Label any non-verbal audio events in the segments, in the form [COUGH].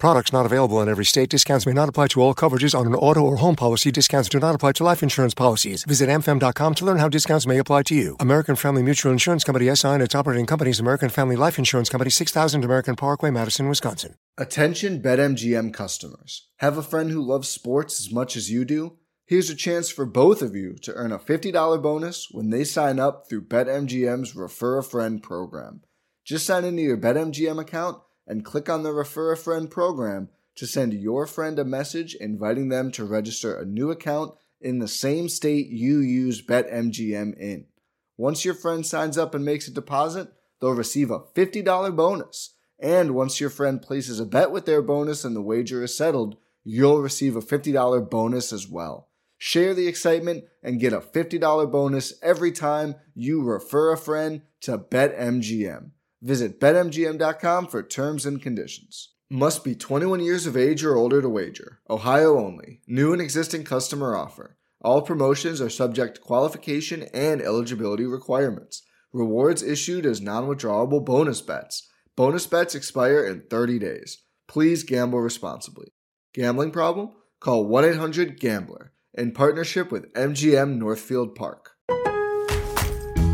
Products not available in every state. Discounts may not apply to all coverages on an auto or home policy. Discounts do not apply to life insurance policies. Visit amfam.com to learn how discounts may apply to you. American Family Mutual Insurance Company SI and its operating companies American Family Life Insurance Company 6000 American Parkway, Madison, Wisconsin. Attention BetMGM customers. Have a friend who loves sports as much as you do? Here's a chance for both of you to earn a $50 bonus when they sign up through BetMGM's Refer a Friend program. Just sign into your BetMGM account and click on the Refer a Friend program to send your friend a message inviting them to register a new account in the same state you use BetMGM in. Once your friend signs up and makes a deposit, they'll receive a $50 bonus. And once your friend places a bet with their bonus and the wager is settled, you'll receive a $50 bonus as well. Share the excitement and get a $50 bonus every time you refer a friend to BetMGM. Visit betmgm.com for terms and conditions. Must be 21 years of age or older to wager. Ohio only. New and existing customer offer. All promotions are subject to qualification and eligibility requirements. Rewards issued as non withdrawable bonus bets. Bonus bets expire in 30 days. Please gamble responsibly. Gambling problem? Call 1 800 Gambler in partnership with MGM Northfield Park.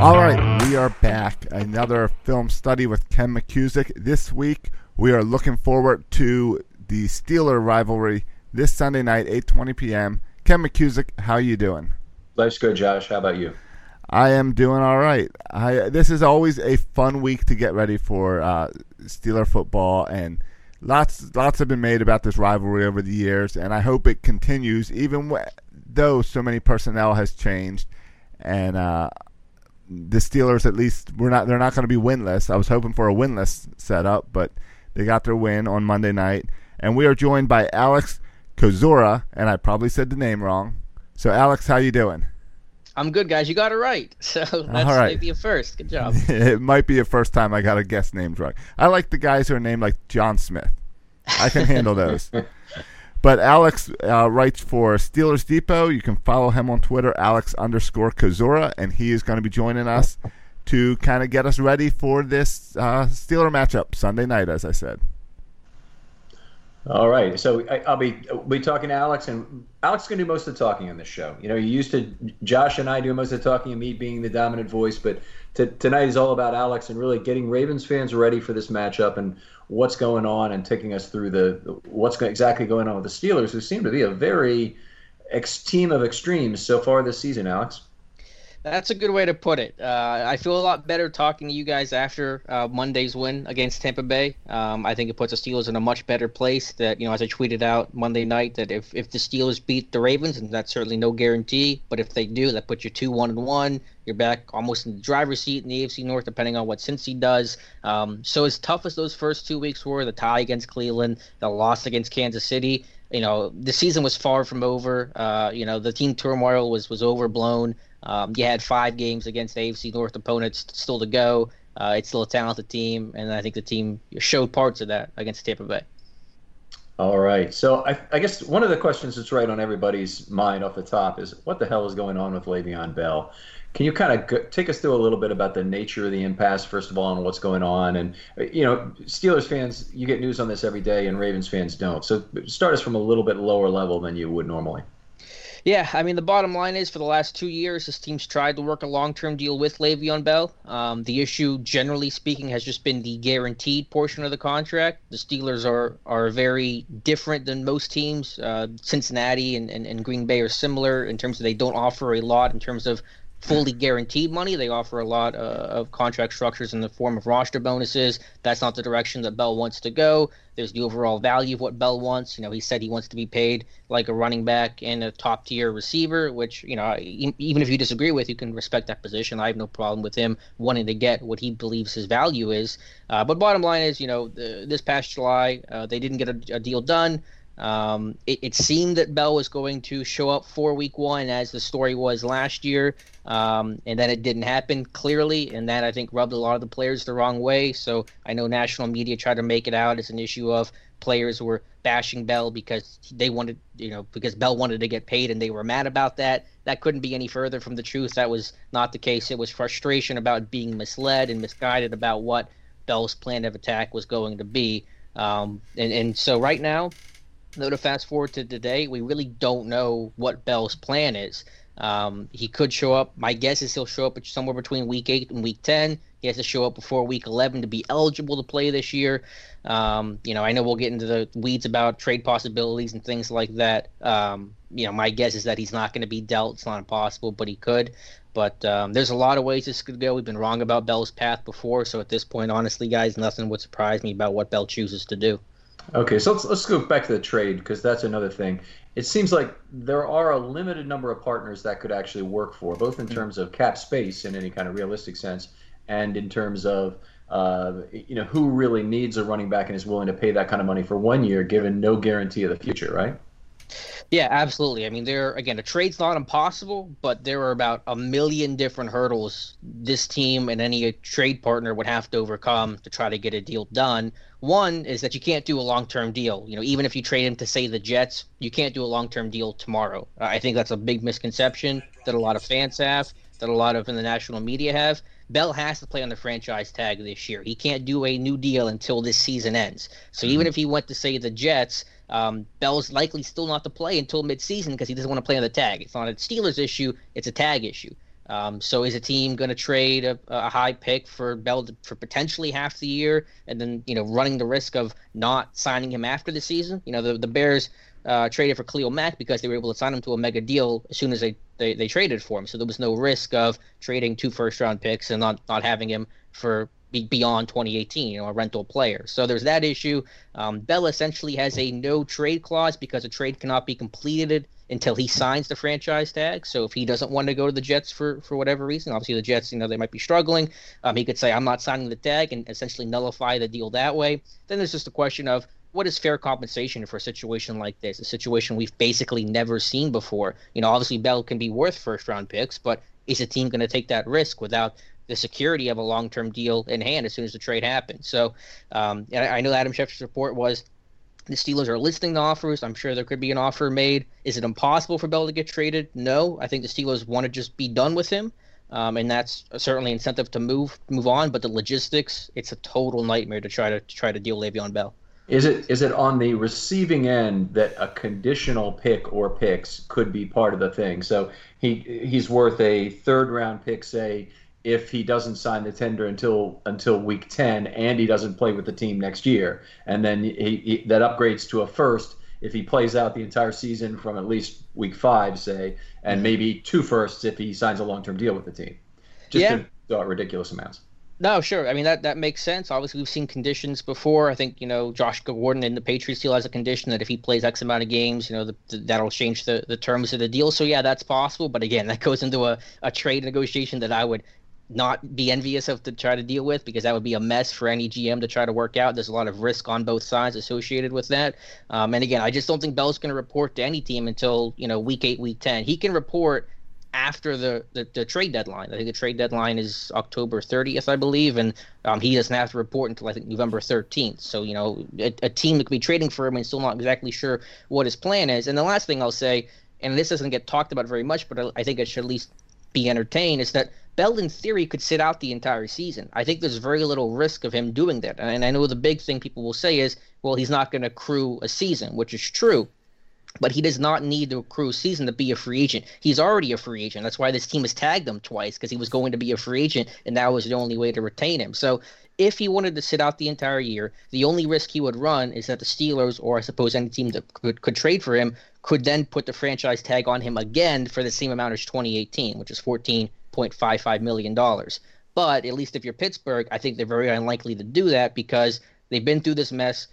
All right, we are back. Another film study with Ken McKusick. This week, we are looking forward to the Steeler rivalry this Sunday night, 8:20 p.m. Ken McKusick, how you doing? Life's good, Josh. How about you? I am doing all right. I this is always a fun week to get ready for uh, Steeler football, and lots lots have been made about this rivalry over the years, and I hope it continues, even though so many personnel has changed. And uh, the Steelers at least we're not they're not going to be winless. I was hoping for a winless setup, but they got their win on Monday night. And we are joined by Alex Kozora, and I probably said the name wrong. So Alex, how you doing? I'm good, guys. You got it right. [LAUGHS] So that's All right. maybe a first. Good job. [LAUGHS] it might be the first time I got a guest names right. I like the guys who are named like John Smith. I can handle those. [LAUGHS] But Alex uh, writes for Steelers Depot. You can follow him on Twitter, Alex underscore Kozora, and he is going to be joining us to kind of get us ready for this uh, Steeler matchup Sunday night, as I said. All right, so I, I'll be we'll be talking to Alex, and Alex is going to do most of the talking on this show. You know, you used to Josh and I do most of the talking, and me being the dominant voice. But t- tonight is all about Alex and really getting Ravens fans ready for this matchup and what's going on, and taking us through the what's exactly going on with the Steelers, who seem to be a very ex- team of extremes so far this season. Alex. That's a good way to put it. Uh, I feel a lot better talking to you guys after uh, Monday's win against Tampa Bay. Um, I think it puts the Steelers in a much better place. That you know, as I tweeted out Monday night, that if, if the Steelers beat the Ravens, and that's certainly no guarantee, but if they do, that puts you two one and one. You're back almost in the driver's seat in the AFC North, depending on what Cincy does. Um, so as tough as those first two weeks were, the tie against Cleveland, the loss against Kansas City, you know, the season was far from over. Uh, you know, the team turmoil was was overblown. Um, you had five games against AFC North opponents still to go. Uh, it's still a talented team, and I think the team showed parts of that against Tampa Bay. All right. So I, I, guess one of the questions that's right on everybody's mind off the top is what the hell is going on with Le'Veon Bell? Can you kind of take us through a little bit about the nature of the impasse, first of all, and what's going on? And, you know, Steelers fans, you get news on this every day, and Ravens fans don't. So start us from a little bit lower level than you would normally. Yeah, I mean, the bottom line is for the last two years, this team's tried to work a long term deal with Le'Veon Bell. Um, the issue, generally speaking, has just been the guaranteed portion of the contract. The Steelers are, are very different than most teams. Uh, Cincinnati and, and, and Green Bay are similar in terms of they don't offer a lot in terms of fully guaranteed money. They offer a lot uh, of contract structures in the form of roster bonuses. That's not the direction that Bell wants to go. There's the overall value of what Bell wants. You know, he said he wants to be paid like a running back and a top tier receiver, which, you know, even if you disagree with, you can respect that position. I have no problem with him wanting to get what he believes his value is. Uh, but bottom line is, you know, the, this past July, uh, they didn't get a, a deal done. Um, it, it, seemed that Bell was going to show up for week one, as the story was last year, um, and then it didn't happen clearly, and that I think rubbed a lot of the players the wrong way. So I know national media tried to make it out as an issue of players were bashing Bell because they wanted, you know, because Bell wanted to get paid, and they were mad about that. That couldn't be any further from the truth. That was not the case. It was frustration about being misled and misguided about what Bell's plan of attack was going to be. Um, and, and so right now, Though to fast forward to today, we really don't know what Bell's plan is. Um, he could show up. My guess is he'll show up somewhere between week eight and week ten. He has to show up before week eleven to be eligible to play this year. Um, you know, I know we'll get into the weeds about trade possibilities and things like that. Um, you know, my guess is that he's not going to be dealt. It's not impossible, but he could. But um, there's a lot of ways this could go. We've been wrong about Bell's path before, so at this point, honestly, guys, nothing would surprise me about what Bell chooses to do. Okay, so let's let's go back to the trade because that's another thing. It seems like there are a limited number of partners that could actually work for, both in mm. terms of cap space in any kind of realistic sense, and in terms of uh, you know who really needs a running back and is willing to pay that kind of money for one year, given no guarantee of the future, right? Yeah, absolutely. I mean, there again, a trade's not impossible, but there are about a million different hurdles this team and any trade partner would have to overcome to try to get a deal done. One is that you can't do a long-term deal. You know, even if you trade him to say the Jets, you can't do a long-term deal tomorrow. I think that's a big misconception that a lot of fans have, that a lot of in the national media have. Bell has to play on the franchise tag this year. He can't do a new deal until this season ends. So mm-hmm. even if he went to say the Jets, um, Bell's likely still not to play until midseason because he doesn't want to play on the tag. It's not a Steelers issue; it's a tag issue. Um, so is a team going to trade a, a, high pick for Bell to, for potentially half the year, and then you know running the risk of not signing him after the season? You know the the Bears uh, traded for Khalil Mack because they were able to sign him to a mega deal as soon as they, they, they traded for him. So there was no risk of trading two first round picks and not not having him for beyond 2018, you know, a rental player. So there's that issue. Um, Bell essentially has a no trade clause because a trade cannot be completed until he signs the franchise tag. So if he doesn't want to go to the Jets for, for whatever reason, obviously the Jets, you know, they might be struggling. Um, he could say, I'm not signing the tag and essentially nullify the deal that way. Then there's just the question of what is fair compensation for a situation like this? A situation we've basically never seen before. You know, obviously Bell can be worth first round picks, but is a team going to take that risk without the security of a long-term deal in hand as soon as the trade happens. So um, I know Adam Schefter's report was the Steelers are listing the offers. I'm sure there could be an offer made. Is it impossible for Bell to get traded? No. I think the Steelers want to just be done with him. Um, and that's certainly incentive to move move on. But the logistics, it's a total nightmare to try to, to try to deal Le'Veon Bell. Is it is it on the receiving end that a conditional pick or picks could be part of the thing? So he he's worth a third round pick, say, if he doesn't sign the tender until until week 10 and he doesn't play with the team next year and then he, he, that upgrades to a first if he plays out the entire season from at least week five, say, and mm-hmm. maybe two firsts if he signs a long term deal with the team. Just yeah. to out ridiculous amounts. No, sure. I mean that that makes sense. Obviously, we've seen conditions before. I think you know Josh Gordon in the Patriots deal has a condition that if he plays X amount of games, you know the, the, that'll change the, the terms of the deal. So yeah, that's possible. But again, that goes into a, a trade negotiation that I would not be envious of to try to deal with because that would be a mess for any GM to try to work out. There's a lot of risk on both sides associated with that. Um, and again, I just don't think Bell's going to report to any team until you know week eight, week ten. He can report after the, the, the, trade deadline. I think the trade deadline is October 30th, I believe, and um, he doesn't have to report until I think November 13th. So you know, a, a, team that could be trading for him and still not exactly sure what his plan is. And the last thing I'll say, and this doesn't get talked about very much, but I, I think it should at least be entertained, is that Bell, in theory, could sit out the entire season. I think there's very little risk of him doing that. And I know the big thing people will say is, well, he's not going to accrue a season, which is true but he does not need to accrue a season to be a free agent. He's already a free agent. That's why this team has tagged him twice because he was going to be a free agent, and that was the only way to retain him. So if he wanted to sit out the entire year, the only risk he would run is that the Steelers, or I suppose any team that could, could trade for him, could then put the franchise tag on him again for the same amount as 2018, which is $14.55 million. But at least if you're Pittsburgh, I think they're very unlikely to do that because they've been through this mess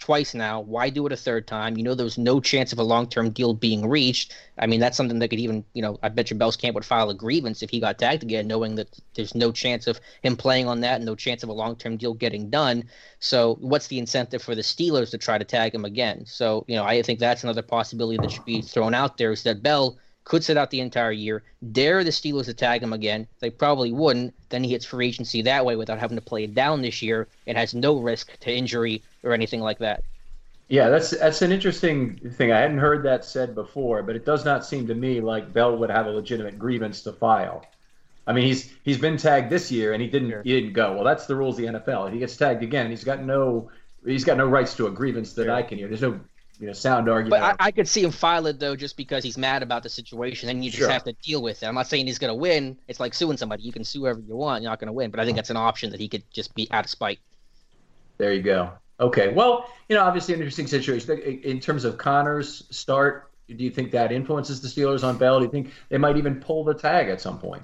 twice now. Why do it a third time? You know, there's no chance of a long term deal being reached. I mean, that's something that could even, you know, I bet you Bell's camp would file a grievance if he got tagged again, knowing that there's no chance of him playing on that, no chance of a long term deal getting done. So, what's the incentive for the Steelers to try to tag him again? So, you know, I think that's another possibility that should be thrown out there is that Bell could sit out the entire year. Dare the Steelers to tag him again? They probably wouldn't. Then he hits free agency that way without having to play it down this year and has no risk to injury or anything like that. Yeah, that's that's an interesting thing. I hadn't heard that said before, but it does not seem to me like Bell would have a legitimate grievance to file. I mean, he's he's been tagged this year and he didn't sure. he didn't go. Well, that's the rules of the NFL. If he gets tagged again, he's got no he's got no rights to a grievance that sure. I can hear. There's no you know sound argument. But I, I, could see him file it though, just because he's mad about the situation, and you just sure. have to deal with it. I'm not saying he's going to win. It's like suing somebody. You can sue whoever you want. You're not going to win, but I think that's an option that he could just be out of spite. There you go. Okay. Well, you know, obviously an interesting situation in terms of Conner's start. Do you think that influences the Steelers on Bell? Do you think they might even pull the tag at some point?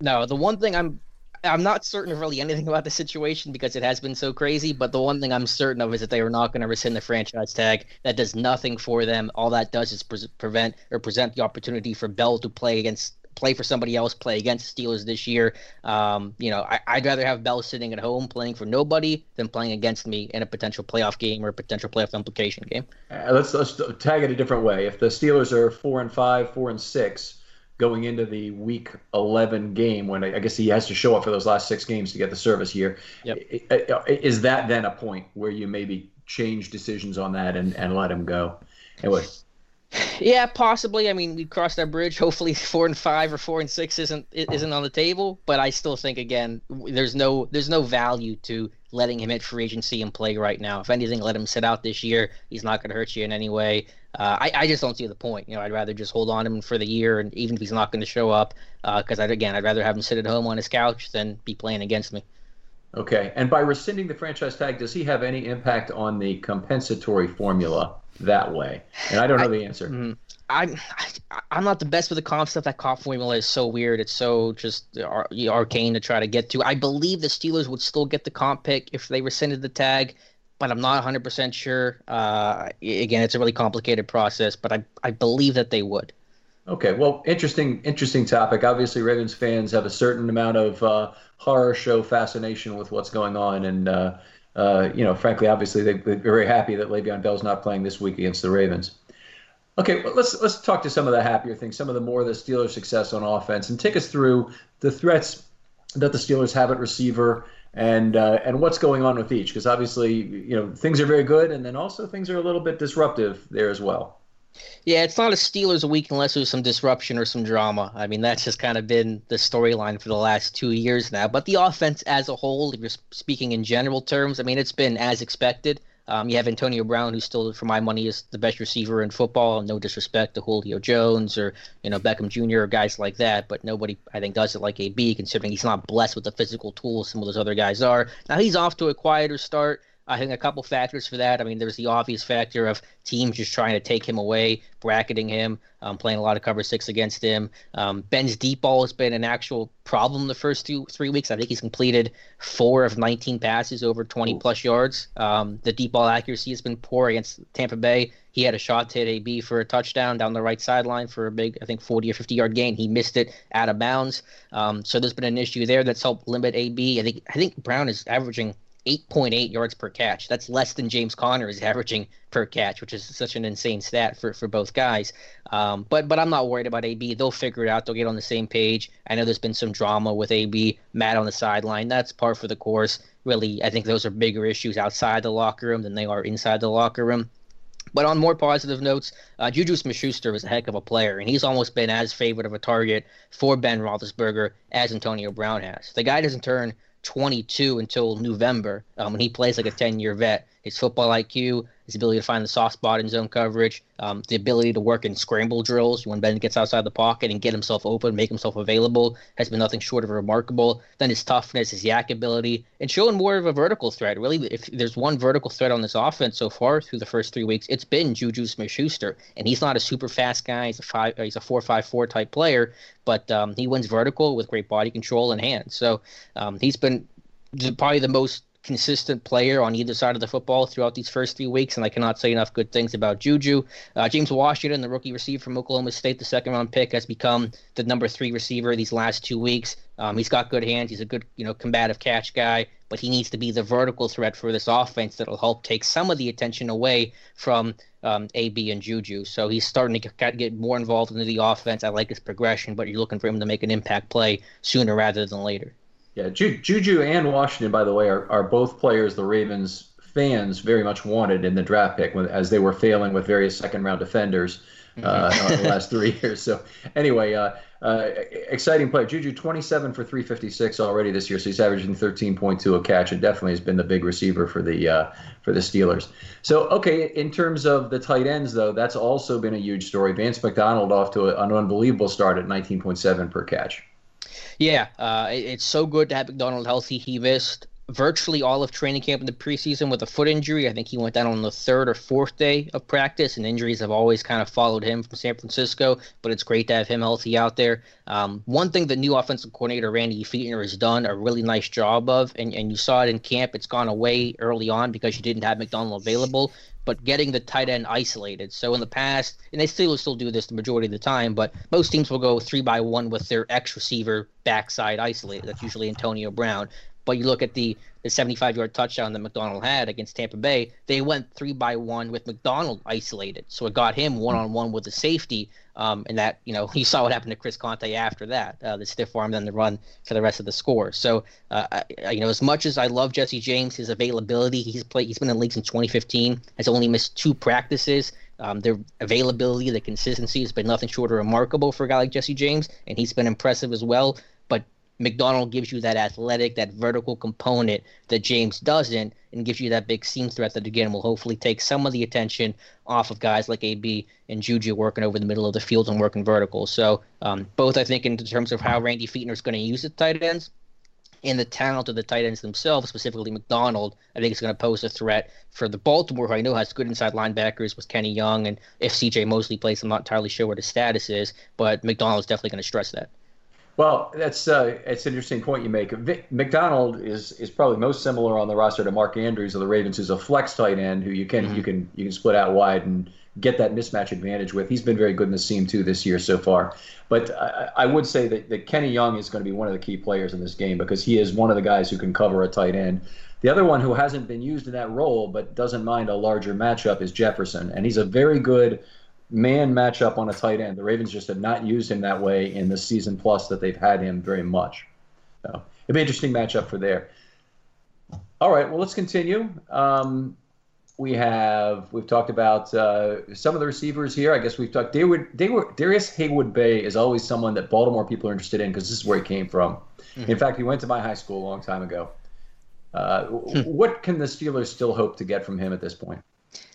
No. The one thing I'm I'm not certain of really anything about the situation because it has been so crazy. But the one thing I'm certain of is that they are not going to rescind the franchise tag. That does nothing for them. All that does is pre- prevent or present the opportunity for Bell to play against play for somebody else, play against Steelers this year. Um, you know, I, would rather have Bell sitting at home playing for nobody than playing against me in a potential playoff game or a potential playoff implication game. Uh, let's let's tag it a different way. If the Steelers are four and five, four and six going into the week 11 game when I guess he has to show up for those last six games to get the service here. Yep. Is that then a point where you maybe change decisions on that and, and let him go? Anyway. Yeah, possibly. I mean, we crossed that bridge. Hopefully, [LAUGHS] four and five or four and six isn't isn't on the table. But I still think again, there's no there's no value to letting him hit free agency and play right now. If anything, let him sit out this year. He's not going to hurt you in any way. Uh, I, I just don't see the point. You know, I'd rather just hold on him for the year, and even if he's not going to show up, because uh, again, I'd rather have him sit at home on his couch than be playing against me. Okay, and by rescinding the franchise tag, does he have any impact on the compensatory formula that way? And I don't know I, the answer. Mm, I'm I'm not the best with the comp stuff. That comp formula is so weird. It's so just arcane to try to get to. I believe the Steelers would still get the comp pick if they rescinded the tag but I'm not 100% sure. Uh, again, it's a really complicated process, but I, I believe that they would. Okay, well, interesting, interesting topic. Obviously, Ravens fans have a certain amount of uh, horror show fascination with what's going on, and uh, uh, you know, frankly, obviously, they, are very happy that Le'Veon Bell's not playing this week against the Ravens. Okay, well, let's let's talk to some of the happier things, some of the more of the Steelers' success on offense, and take us through the threats that the Steelers have at receiver and uh, and what's going on with each because obviously you know things are very good and then also things are a little bit disruptive there as well yeah it's not a steelers week unless there's some disruption or some drama i mean that's just kind of been the storyline for the last two years now but the offense as a whole if you're speaking in general terms i mean it's been as expected um, you have Antonio Brown, who still, for my money, is the best receiver in football. No disrespect to Julio Jones or you know Beckham Jr. or guys like that, but nobody I think does it like AB, considering he's not blessed with the physical tools some of those other guys are. Now he's off to a quieter start. I think a couple factors for that. I mean, there's the obvious factor of teams just trying to take him away, bracketing him, um, playing a lot of cover six against him. Um, Ben's deep ball has been an actual problem the first two three weeks. I think he's completed four of 19 passes over 20 plus yards. Um, the deep ball accuracy has been poor against Tampa Bay. He had a shot to hit AB for a touchdown down the right sideline for a big, I think, 40 or 50 yard gain. He missed it out of bounds. Um, so there's been an issue there that's helped limit AB. I think I think Brown is averaging 8.8 yards per catch. That's less than James Conner is [LAUGHS] averaging per catch, which is such an insane stat for, for both guys. Um, but but I'm not worried about AB. They'll figure it out. They'll get on the same page. I know there's been some drama with AB, Matt on the sideline. That's par for the course. Really, I think those are bigger issues outside the locker room than they are inside the locker room. But on more positive notes, uh, Juju Smith-Schuster is a heck of a player, and he's almost been as favorite of a target for Ben Roethlisberger as Antonio Brown has. The guy doesn't turn 22 until November um, when he plays like a 10 year vet. His football IQ, his ability to find the soft spot in zone coverage, um, the ability to work in scramble drills when Ben gets outside the pocket and get himself open, make himself available, has been nothing short of remarkable. Then his toughness, his YAC ability, and showing more of a vertical threat. Really, if there's one vertical threat on this offense so far through the first three weeks, it's been Juju Smith-Schuster, and he's not a super fast guy. He's a five, he's a four-five-four type player, but um, he wins vertical with great body control and hands. So um, he's been probably the most consistent player on either side of the football throughout these first three weeks, and I cannot say enough good things about Juju. Uh, James Washington, the rookie receiver from Oklahoma State, the second round pick, has become the number three receiver these last two weeks. Um, he's got good hands. He's a good, you know, combative catch guy, but he needs to be the vertical threat for this offense that'll help take some of the attention away from um, AB and Juju. So he's starting to get, more involved into the offense. I like his progression, but you're looking for him to make an impact play sooner rather than later. Yeah, Ju- Juju and Washington, by the way, are, are both players the Ravens fans very much wanted in the draft pick as they were failing with various second round defenders uh, mm-hmm. [LAUGHS] in the last three years. So anyway, uh, uh, exciting player. Juju 27 for 356 already this year, so he's averaging 13.2 a catch, and definitely has been the big receiver for the uh, for the Steelers. So okay, in terms of the tight ends though, that's also been a huge story. Vance McDonald off to an unbelievable start at 19.7 per catch. Yeah, uh, it, it's so good to have McDonald healthy. He missed virtually all of training camp in the preseason with a foot injury. I think he went down on the third or fourth day of practice, and injuries have always kind of followed him from San Francisco. But it's great to have him healthy out there. Um, one thing the new offensive coordinator Randy Fichtner has done a really nice job of, and, and you saw it in camp. It's gone away early on because you didn't have McDonald available but getting the tight end isolated. So in the past, and they still still do this the majority of the time, but most teams will go three by one with their X receiver backside isolated. That's usually Antonio Brown. But you look at the, the 75 yard touchdown that McDonald had against Tampa Bay, they went three by one with McDonald isolated. So it got him one on one with the safety. Um, and that, you know, [LAUGHS] you saw what happened to Chris Conte after that, uh, the stiff arm, then the run for the rest of the score. So, uh, I, you know, as much as I love Jesse James, his availability, he's played, he's been in the league since 2015, has only missed two practices. Um, their availability, the consistency has been nothing short of remarkable for a guy like Jesse James, and he's been impressive as well. McDonald gives you that athletic, that vertical component that James doesn't, and gives you that big seam threat that again will hopefully take some of the attention off of guys like AB and Juju working over the middle of the field and working vertical. So um, both I think in terms of how Randy Fichtner is going to use the tight ends and the talent of the tight ends themselves, specifically McDonald, I think is going to pose a threat for the Baltimore, who I know has good inside linebackers with Kenny Young, and if C.J. Mosley plays, I'm not entirely sure what his status is, but McDonald is definitely going to stress that. Well, that's uh, it's an interesting point you make. Vic, McDonald is is probably most similar on the roster to Mark Andrews of the Ravens, who's a flex tight end who you can mm-hmm. you can you can split out wide and get that mismatch advantage with. He's been very good in the seam too this year so far. But I, I would say that, that Kenny Young is going to be one of the key players in this game because he is one of the guys who can cover a tight end. The other one who hasn't been used in that role but doesn't mind a larger matchup is Jefferson, and he's a very good man matchup on a tight end. The Ravens just have not used him that way in the season plus that they've had him very much. So it'd be an interesting matchup for there. All right, well let's continue. Um, we have we've talked about uh, some of the receivers here. I guess we've talked. They were Darius Heyward-Bey is always someone that Baltimore people are interested in because this is where he came from. Mm-hmm. In fact, he went to my high school a long time ago. Uh, hmm. what can the Steelers still hope to get from him at this point?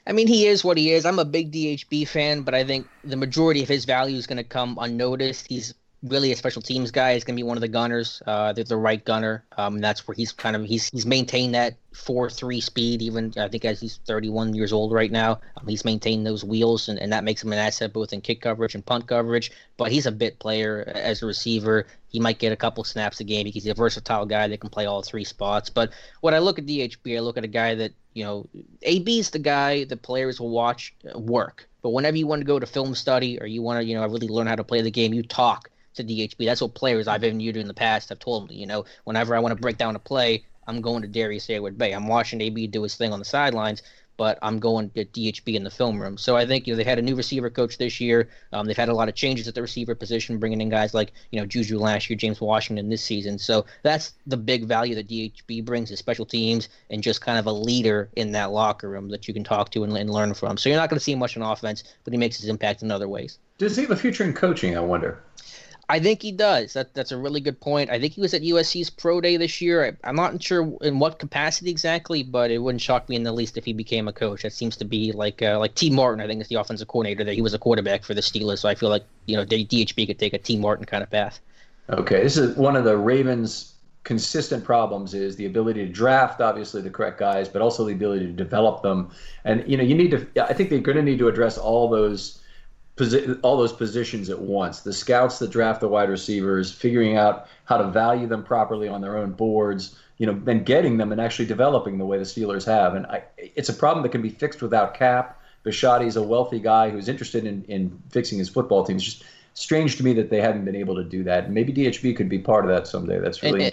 I mean, he is what he is. I'm a big DHB fan, but I think the majority of his value is going to come unnoticed. He's really a special teams guy. He's going to be one of the gunners. Uh, the, the right gunner. Um, that's where he's kind of he's he's maintained that four three speed. Even I think as he's 31 years old right now, um, he's maintained those wheels, and, and that makes him an asset both in kick coverage and punt coverage. But he's a bit player as a receiver. He might get a couple snaps a game. because He's a versatile guy that can play all three spots. But when I look at DHB, I look at a guy that you know, AB is the guy that players will watch work. But whenever you want to go to film study or you want to, you know, really learn how to play the game, you talk to DHB. That's what players I've interviewed in the past have told me. You know, whenever I want to break down a play, I'm going to Darius Heyward-Bey. I'm watching AB do his thing on the sidelines, but I'm going to DHB in the film room. So I think you know they had a new receiver coach this year. Um, they've had a lot of changes at the receiver position, bringing in guys like you know Juju last year, James Washington this season. So that's the big value that DHB brings is special teams and just kind of a leader in that locker room that you can talk to and, and learn from. So you're not going to see much on offense, but he makes his impact in other ways. Does he have a future in coaching? I wonder. I think he does. That that's a really good point. I think he was at USC's pro day this year. I, am not sure in what capacity exactly, but it wouldn't shock me in the least if he became a coach. That seems to be like uh, like Tee Martin. I think is the offensive coordinator there. He was a quarterback for the Steelers, so I feel like you know DHB could take a Tee Martin kind of path. Okay, this is one of the Ravens' consistent problems is the ability to draft obviously the correct guys, but also the ability to develop them. And you know you need to. I think they're going to need to address all those all those positions at once. The scouts that draft the wide receivers, figuring out how to value them properly on their own boards, you know, then getting them and actually developing the way the Steelers have. And I, it's a problem that can be fixed without cap. Bisciotti is a wealthy guy who's interested in, in fixing his football team. Just strange to me that they haven't been able to do that. Maybe DHB could be part of that someday. That's really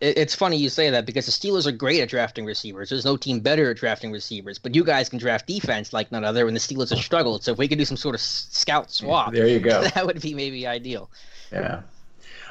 it's funny you say that because the Steelers are great at drafting receivers. There's no team better at drafting receivers, but you guys can draft defense like none other, and the Steelers have struggled. So if we could do some sort of scout swap, there you go. [LAUGHS] That would be maybe ideal. Yeah.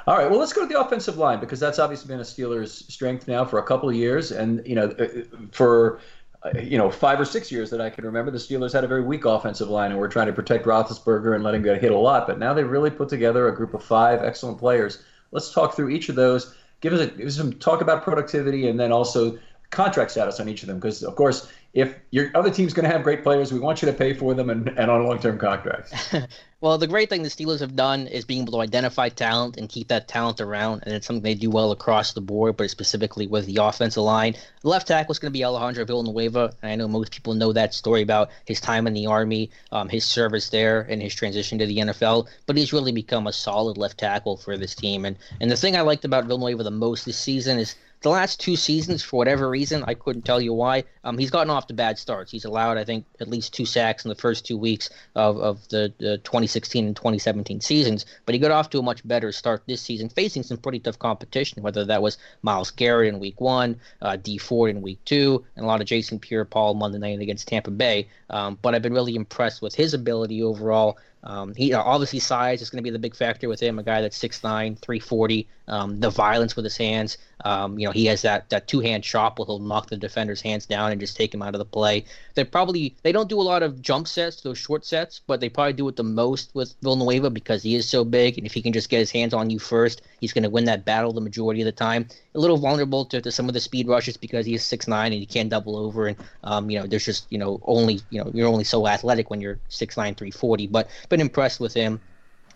All right, well, let's go to the offensive line because that's obviously been a Steelers' strength now for a couple of years, and you know, uh, for uh, Uh, you know, five or six years that I can remember, the Steelers had a very weak offensive line, and we're trying to protect Roethlisberger and let him get hit a lot. But now they really put together a group of five excellent players. Let's talk through each of those. Give us, a, give us some talk about productivity, and then also contract status on each of them. Because of course, if your other team's going to have great players, we want you to pay for them and, and on long-term contracts. [LAUGHS] well, the great thing the Steelers have done is being able to identify talent and keep that talent around, and it's something they do well across the board, but specifically with the offensive line. The left tackle is going to be Alejandro Villanueva, and I know most people know that story about his time in the Army, um, his service there, and his transition to the NFL. But he's really become a solid left tackle for this team, and and the thing I liked about Villanueva the most this season is the last two seasons, for whatever reason, I couldn't tell you why, um, he's gotten off to bad starts. He's allowed, I think, at least two sacks in the first two weeks of, of the, the 2016 and 2017 seasons. But he got off to a much better start this season, facing some pretty tough competition, whether that was Myles Garrett in week one, uh, Dee Ford in week two, and a lot of Jason Pierre Paul Monday night against Tampa Bay. Um, but I've been really impressed with his ability overall um, he obviously size is going to be the big factor with him. A guy that's 6'9", 340. Um, the violence with his hands. Um, you know, he has that that two hand chop where he'll knock the defender's hands down and just take him out of the play. They probably they don't do a lot of jump sets, those short sets, but they probably do it the most with Villanueva because he is so big, and if he can just get his hands on you first, he's going to win that battle the majority of the time. A little vulnerable to, to some of the speed rushes because he is 6'9 and he can't double over, and um, you know, there's just you know only you know you're only so athletic when you're 6'9", 340. But been impressed with him.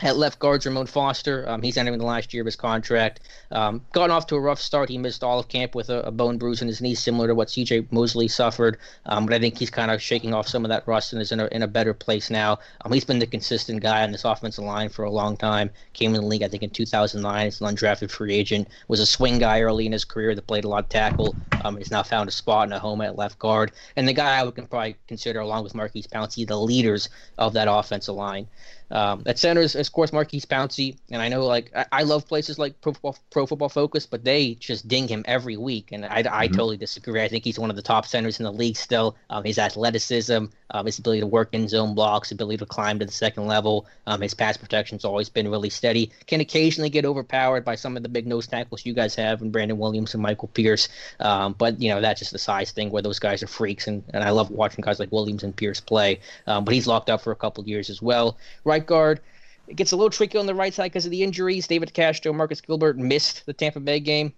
At left guard, Ramon Foster. Um, he's entering the last year of his contract. Um, gotten off to a rough start. He missed all of camp with a, a bone bruise in his knee, similar to what C.J. Mosley suffered. Um, but I think he's kind of shaking off some of that rust and is in a, in a better place now. Um, he's been the consistent guy on this offensive line for a long time. Came in the league, I think, in 2009. He's an undrafted free agent. Was a swing guy early in his career that played a lot of tackle. Um, he's now found a spot in a home at left guard. And the guy I would can probably consider, along with Maurkice Pouncey, the leaders of that offensive line. Um, at center is, of course, Maurkice Pouncey, and I know like I, I, love places like Pro Football, Pro Football Focus, but they just ding him every week, and I, I mm-hmm. totally disagree. I think he's one of the top centers in the league still. Um, his athleticism, um, his ability to work in zone blocks, ability to climb to the second level, um, his pass protection's always been really steady. Can occasionally get overpowered by some of the big nose tackles you guys have, and Brandon Williams and Michael Pierce, um, but you know that's just the size thing where those guys are freaks, and, and I love watching guys like Williams and Pierce play. Um, but he's locked up for a couple years as well. Right guard. It gets a little tricky on the right side because of the injuries. David DeCastro, Marcus Gilbert missed the Tampa Bay game.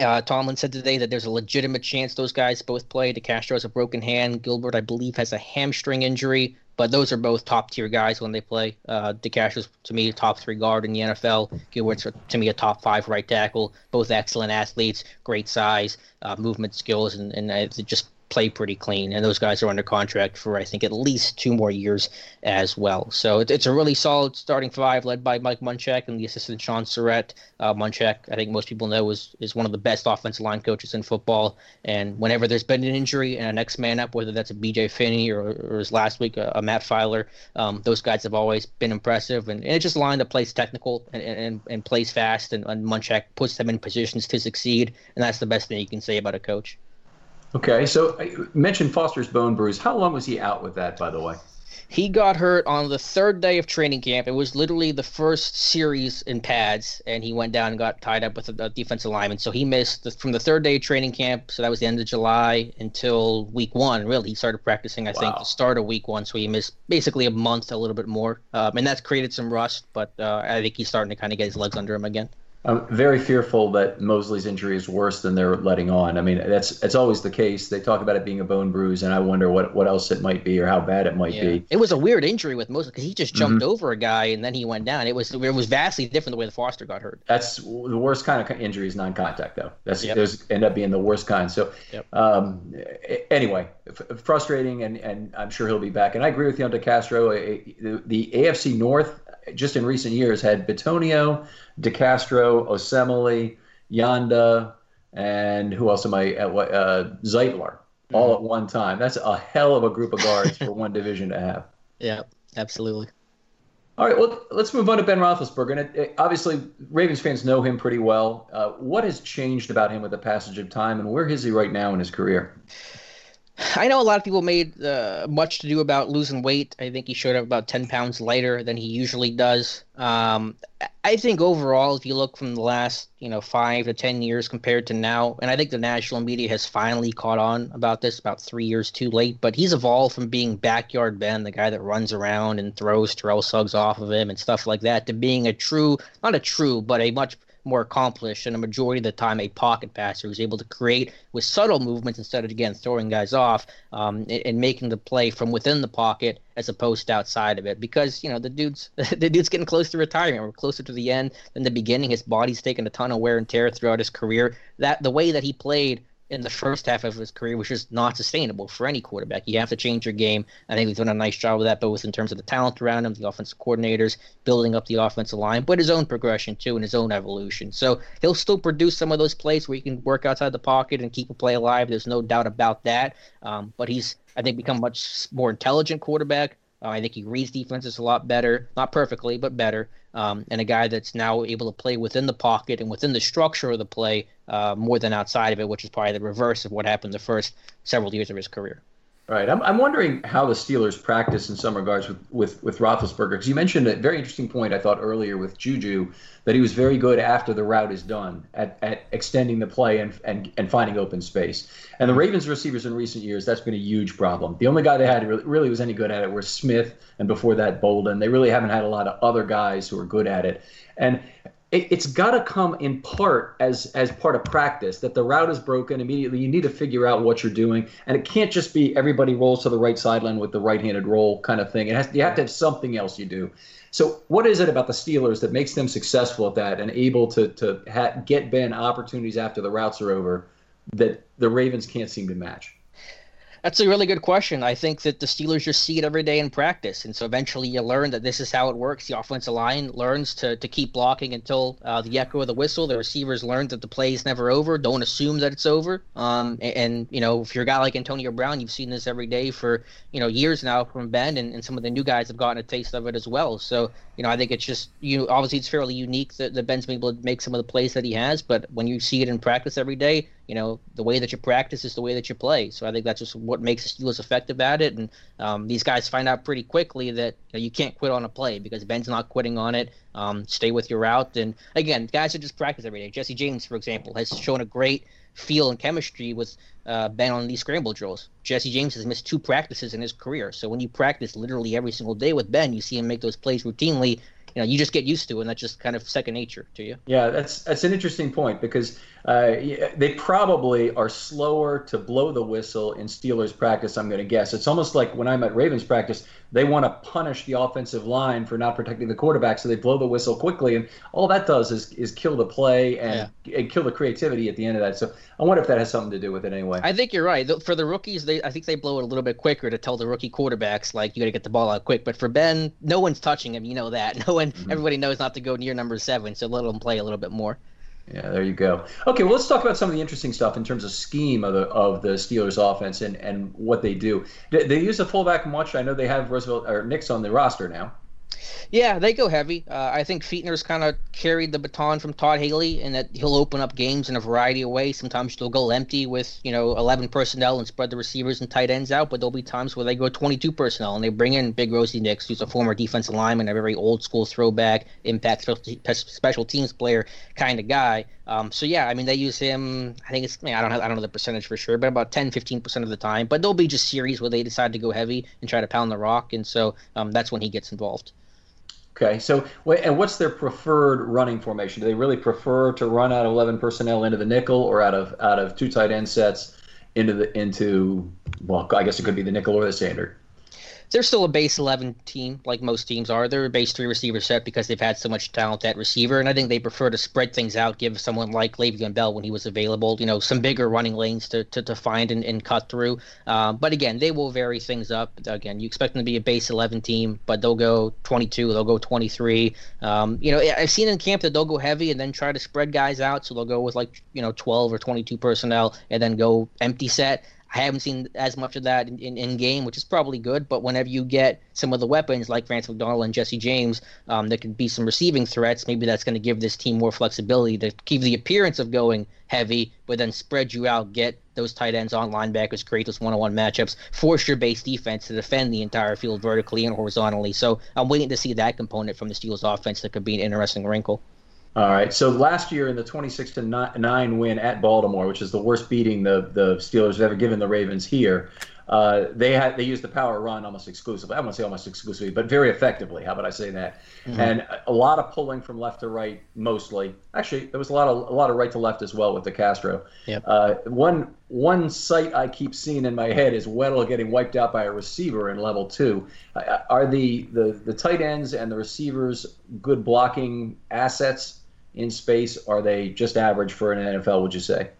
Uh, Tomlin said today that there's a legitimate chance those guys both play. DeCastro has a broken hand. Gilbert, I believe, has a hamstring injury. But those are both top tier guys when they play. Uh, DeCastro's to me a top three guard in the NFL. Gilbert's to me a top five right tackle. Both excellent athletes, great size, uh, movement skills, and, and uh, just play pretty clean, and those guys are under contract for I think at least two more years as well. So it, it's a really solid starting five, led by Mike Munchak and the assistant Shaun Sarrett. Uh, Munchak, I think most people know, is is one of the best offensive line coaches in football. And whenever there's been an injury and a next man up, whether that's a B.J. Finney or, or as last week a, a Matt Feiler, um, those guys have always been impressive. And, and it's just a line that plays technical and, and, and plays fast, and, and Munchak puts them in positions to succeed. And that's the best thing you can say about a coach. Okay, so you mentioned Foster's bone bruise. How long was he out with that, by the way? He got hurt on the third day of training camp. It was literally the first series in pads, and he went down and got tied up with a, defensive lineman. So he missed the, from the third day of training camp. So that was the end of July until week one. Really, he started practicing, I wow. think, the start of week one. So he missed basically a month, a little bit more, um, and that's created some rust. But uh, I think he's starting to kind of get his legs under him again. I'm very fearful that Mosley's injury is worse than they're letting on. I mean, that's that's always the case. They talk about it being a bone bruise, and I wonder what, what else it might be or how bad it might yeah. be. It was a weird injury with Mosley because he just jumped mm-hmm. over a guy and then he went down. It was it was vastly different the way the Foster got hurt. That's the worst kind of injury is non-contact though. That's yep. those end up being the worst kind. So yep. um, anyway, f- frustrating, and and I'm sure he'll be back. And I agree with you on DeCastro. The, the AFC North just in recent years had Bitonio, DeCastro, Osemele, Yanda, and who else am I at? What uh, Zeitler, all mm-hmm. at one time. That's a hell of a group of guards for one division to have. Yeah, absolutely. All right, well, let's move on to Ben Roethlisberger. And it, it, obviously, Ravens fans know him pretty well. Uh, what has changed about him with the passage of time, and where is he right now in his career? [SIGHS] I know a lot of people made uh, much to do about losing weight. I think he showed up about 10 pounds lighter than he usually does. Um, I think overall, if you look from the last, you know, five to 10 years compared to now, and I think the national media has finally caught on about this about three years too late, but he's evolved from being backyard Ben, the guy that runs around and throws Terrell Suggs off of him and stuff like that, to being a true, not a true, but a much more accomplished and a majority of the time a pocket passer who's able to create with subtle movements instead of again throwing guys off um, and, and, making the play from within the pocket as opposed to outside of it. Because you know the dude's [LAUGHS] the dude's getting close to retirement. We're closer to the end than the beginning. His body's taken a ton of wear and tear throughout his career. That the way that he played in the first half of his career, which is not sustainable for any quarterback. You have to change your game. I think he's done a nice job of that, both in terms of the talent around him, the offensive coordinators, building up the offensive line, but his own progression too and his own evolution. So he'll still produce some of those plays where he can work outside the pocket and keep a play alive. There's no doubt about that. Um, but he's, I think, become much more intelligent quarterback. Uh, I think he reads defenses a lot better, not perfectly, but better. Um, and a guy that's now able to play within the pocket and within the structure of the play uh, more than outside of it, which is probably the reverse of what happened the first several years of his career. Right. I'm, I'm wondering how the Steelers practice in some regards with, with, with Roethlisberger, because you mentioned a very interesting point, I thought, earlier with Juju, that he was very good after the route is done at, at extending the play and, and, and finding open space. And the Ravens receivers in recent years, that's been a huge problem. The only guy they had really, really was any good at it was Smith, and before that, Boldin. They really haven't had a lot of other guys who are good at it. And it, has got to come in part as as part of practice that the route is broken immediately. You need to figure out what you're doing, and it can't just be everybody rolls to the right sideline with the right-handed roll kind of thing. It has you have to have something else you do. So, what is it about the Steelers that makes them successful at that and able to to ha- get Ben opportunities after the routes are over that the Ravens can't seem to match? That's a really good question. I think that the Steelers just see it every day in practice, and so eventually you learn that this is how it works. The offensive line learns to, to keep blocking until uh, the echo of the whistle. The receivers learn that the play is never over. Don't assume that it's over. Um, and, and, you know, if you're a guy like Antonio Brown, you've seen this every day for you know years now from Ben, and, and some of the new guys have gotten a taste of it as well. So you know, I think it's just you obviously it's fairly unique that, that Ben's been able to make some of the plays that he has, but when you see it in practice every day, you know, the way that you practice is the way that you play. So I think that's just what makes the Steelers effective at it. And um, these guys find out pretty quickly that you, know, you, can't quit on a play because Ben's not quitting on it. Um, stay with your route. And again, guys that just practice every day. Jesse James, for example, has shown a great feel and chemistry with uh, Ben on these scramble drills. Jesse James has missed two practices in his career. So when you practice literally every single day with Ben, you see him make those plays routinely you know you just get used to, it and that's just kind of second nature to you. Yeah, that's that's an interesting point because uh, they probably are slower to blow the whistle in Steelers practice. I'm going to guess it's almost like when I'm at Ravens practice, they want to punish the offensive line for not protecting the quarterback, so they blow the whistle quickly, and all that does is is kill the play and, yeah. and kill the creativity at the end of that. So I wonder if that has something to do with it anyway. I think you're right. For the rookies, they I think they blow it a little bit quicker to tell the rookie quarterbacks like you got to get the ball out quick. But for Ben, no one's touching him. You know that. [LAUGHS] No one. Mm-hmm. Everybody knows not to go near number seven, so let him play a little bit more. Yeah, there you go. Okay, well, let's talk about some of the interesting stuff in terms of scheme of the of the Steelers' offense and, and what they do. They, they use a fullback much. I know they have Roosevelt or Nix on the roster now. Yeah, they go heavy. Uh, I think Fichtner's kind of carried the baton from Todd Haley, and that he'll open up games in a variety of ways. Sometimes they'll go empty with you know 11 personnel and spread the receivers and tight ends out, but there'll be times where they go 22 personnel and they bring in Big Rosie Nix, who's a former defensive lineman, a very old school throwback, impact special teams player kind of guy. Um, so yeah, I mean they use him. I think it's I don't have, I don't know the percentage for sure, but about 10, 15 percent of the time. But there'll be just series where they decide to go heavy and try to pound the rock, and so um, that's when he gets involved. Okay, so and what's their preferred running formation? Do they really prefer to run out of eleven personnel into the nickel, or out of out of two tight end sets into the into well, I guess it could be the nickel or the standard they're still a base 11 team, like most teams are. They're a base three receiver set because they've had so much talent at receiver, and I think they prefer to spread things out, give someone like Le'Veon Bell when he was available, you know, some bigger running lanes to, to, to find and, and cut through. Um, but again, they will vary things up. Again, you expect them to be a base 11 team, but they'll go 22, they'll go 23. Um, you know, I've seen in camp that they'll go heavy and then try to spread guys out, so they'll go with like you know 12 or 22 personnel and then go empty set. I haven't seen as much of that in, in, in, game, which is probably good. But whenever you get some of the weapons like Vance McDonald and Jesse James, um, there could be some receiving threats. Maybe that's going to give this team more flexibility to keep the appearance of going heavy, but then spread you out, get those tight ends on linebackers, create those one-on-one matchups, force your base defense to defend the entire field vertically and horizontally. So I'm waiting to see that component from the Steelers offense that could be an interesting wrinkle. All right. So last year in the 26 to 9 win at Baltimore, which is the worst beating the the Steelers have ever given the Ravens here, uh, they had they used the power run almost exclusively. I won't say almost exclusively, but very effectively. How about I say that? Mm-hmm. And a lot of pulling from left to right, mostly. Actually, there was a lot of a lot of right to left as well with DeCastro. Yep. Uh, one one sight I keep seeing in my head is Weddle getting wiped out by a receiver in level two. Uh, are the, the the tight ends and the receivers good blocking assets? In space? Are they just average for an NFL? Would you say?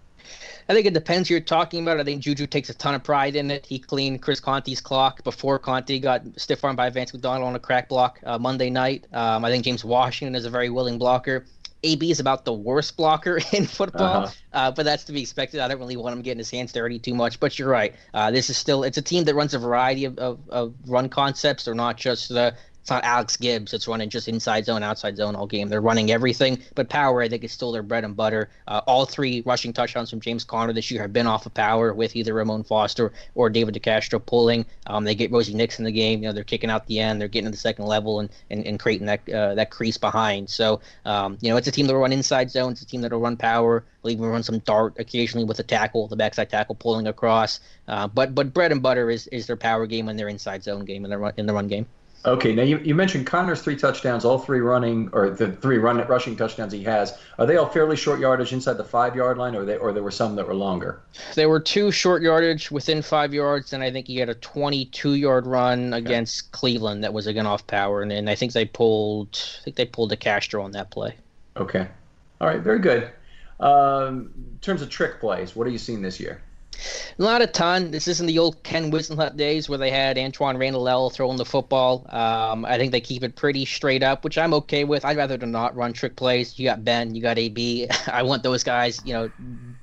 I think it depends who you're talking about. I think Juju takes a ton of pride in it. He cleaned Chris Conte's clock before Conte got stiff armed by Vance McDonald on a crack block uh, Monday night. Um, I think James Washington is a very willing blocker. AB is about the worst blocker [LAUGHS] in football, uh-huh. uh, but that's to be expected. I don't really want him getting his hands dirty too much. But you're right. Uh, this is still it's a team that runs a variety of, of, of run concepts. They're not just the it's not Alex Gibbs that's running just inside zone, outside zone all game. They're running everything, but power, I think, is still their bread and butter. Uh, all three rushing touchdowns from James Conner this year have been off of power with either Ramon Foster or David DeCastro pulling. Um, they get Rosie Nix in the game. You know, they're kicking out the end. They're getting to the second level and, and, and creating that uh, that crease behind. So, um, you know, it's a team that'll run inside zone. It's a team that'll run power. They'll even run some dart occasionally with a tackle, the backside tackle pulling across. Uh, but but bread and butter is, is their power game and their inside zone game in the run, in the run game. Okay, now you, you mentioned Conner's three touchdowns, all three running, or the three run, rushing touchdowns he has. Are they all fairly short yardage inside the five yard line, or they, or there were some that were longer? There were two short yardage within five yards, and I think he had a 22 yard run okay. against Cleveland that was again off power, and then I think they pulled, I think they pulled DeCastro on that play. Okay, all right, very good. Um, in terms of trick plays, what are you seeing this year? Not a ton. This isn't the old Ken Whisenhunt days where they had Antoine Randall throwing the football. Um, I think they keep it pretty straight up, which I'm okay with. I'd rather to not run trick plays. You got Ben, you got AB. [LAUGHS] I want those guys, you know,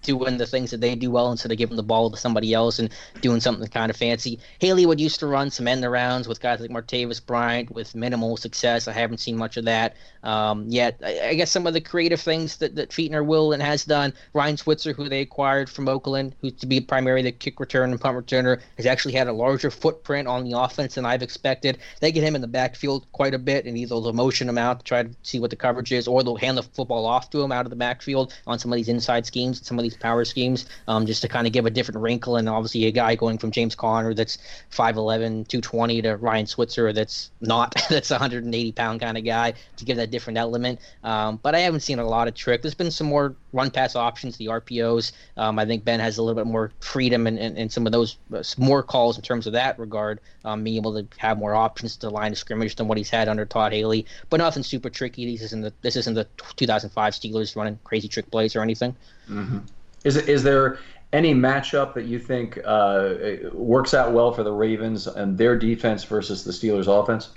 doing the things that they do well instead of giving the ball to somebody else and doing something kind of fancy. Haley would used to run some end arounds with guys like Martavis Bryant with minimal success. I haven't seen much of that um, yet. I, I, guess some of the creative things that, that Fichtner will and has done. Ryan Switzer, who they acquired from Oakland, who to be primarily the kick return and punt returner, has actually had a larger footprint on the offense than I've expected. They get him in the backfield quite a bit, and either they'll motion him out to try to see what the coverage is, or they'll hand the football off to him out of the backfield on some of these inside schemes, some of these power schemes, um, just to kind of give a different wrinkle. And obviously, a guy going from James Conner that's 5'11, 220 to Ryan Switzer that's not, [LAUGHS] that's a 180 pound kind of guy to give that different element. Um, but I haven't seen a lot of trick. There's been some more run pass options, the RPOs. Um, I think Ben has a little bit more freedom and, in, in some of those uh, more calls in terms of that regard, um, being able to have more options to line of scrimmage than what he's had under Todd Haley. But nothing super tricky. This isn't the this isn't the 2005 Steelers running crazy trick plays or anything. Mm-hmm. Is is there any matchup that you think uh, works out well for the Ravens and their defense versus the Steelers' offense?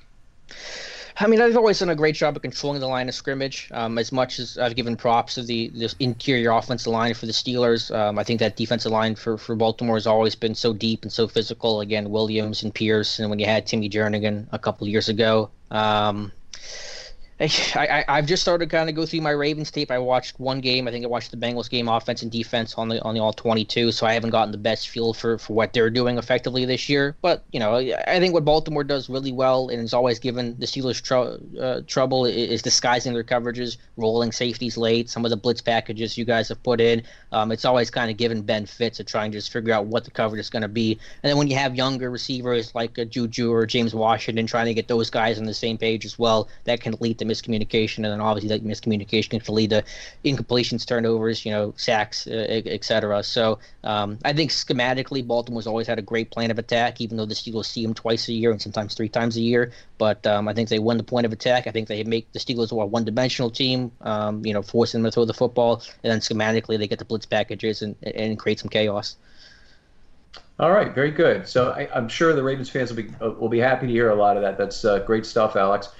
I mean, I've always done a great job of controlling the line of scrimmage. Um, as much as I've given props to the, the interior offensive line for the Steelers, um, I think that defensive line for, for Baltimore has always been so deep and so physical. Again, Williams and Pierce, and when you had Timmy Jernigan a couple years ago. Um, I, I have just started kind of go through my Ravens tape. I watched one game. I think I watched the Bengals game, offense and defense on the on the all 22. So I haven't gotten the best feel for for what they're doing effectively this year. But you know, I think what Baltimore does really well and has always given the Steelers tr- uh, trouble is disguising their coverages, rolling safeties late. Some of the blitz packages you guys have put in. Um, it's always kind of given Ben fits to try and just figure out what the coverage is going to be. And then when you have younger receivers like a Juju or James Washington trying to get those guys on the same page as well, that can lead to miscommunication, and then obviously that miscommunication can lead to incompletions, turnovers, you know, sacks, uh, etc. So um, I think schematically, Baltimore's always had a great plan of attack, even though the Steelers see them twice a year and sometimes three times a year. But um, I think they win the point of attack. I think they make the Steelers a one-dimensional team, um, you know, forcing them to throw the football, and then schematically they get the blitz packages and, and create some chaos. All right, very good. So I, am sure the Ravens fans will be uh, will be happy to hear a lot of that. That's uh, great stuff, Alex.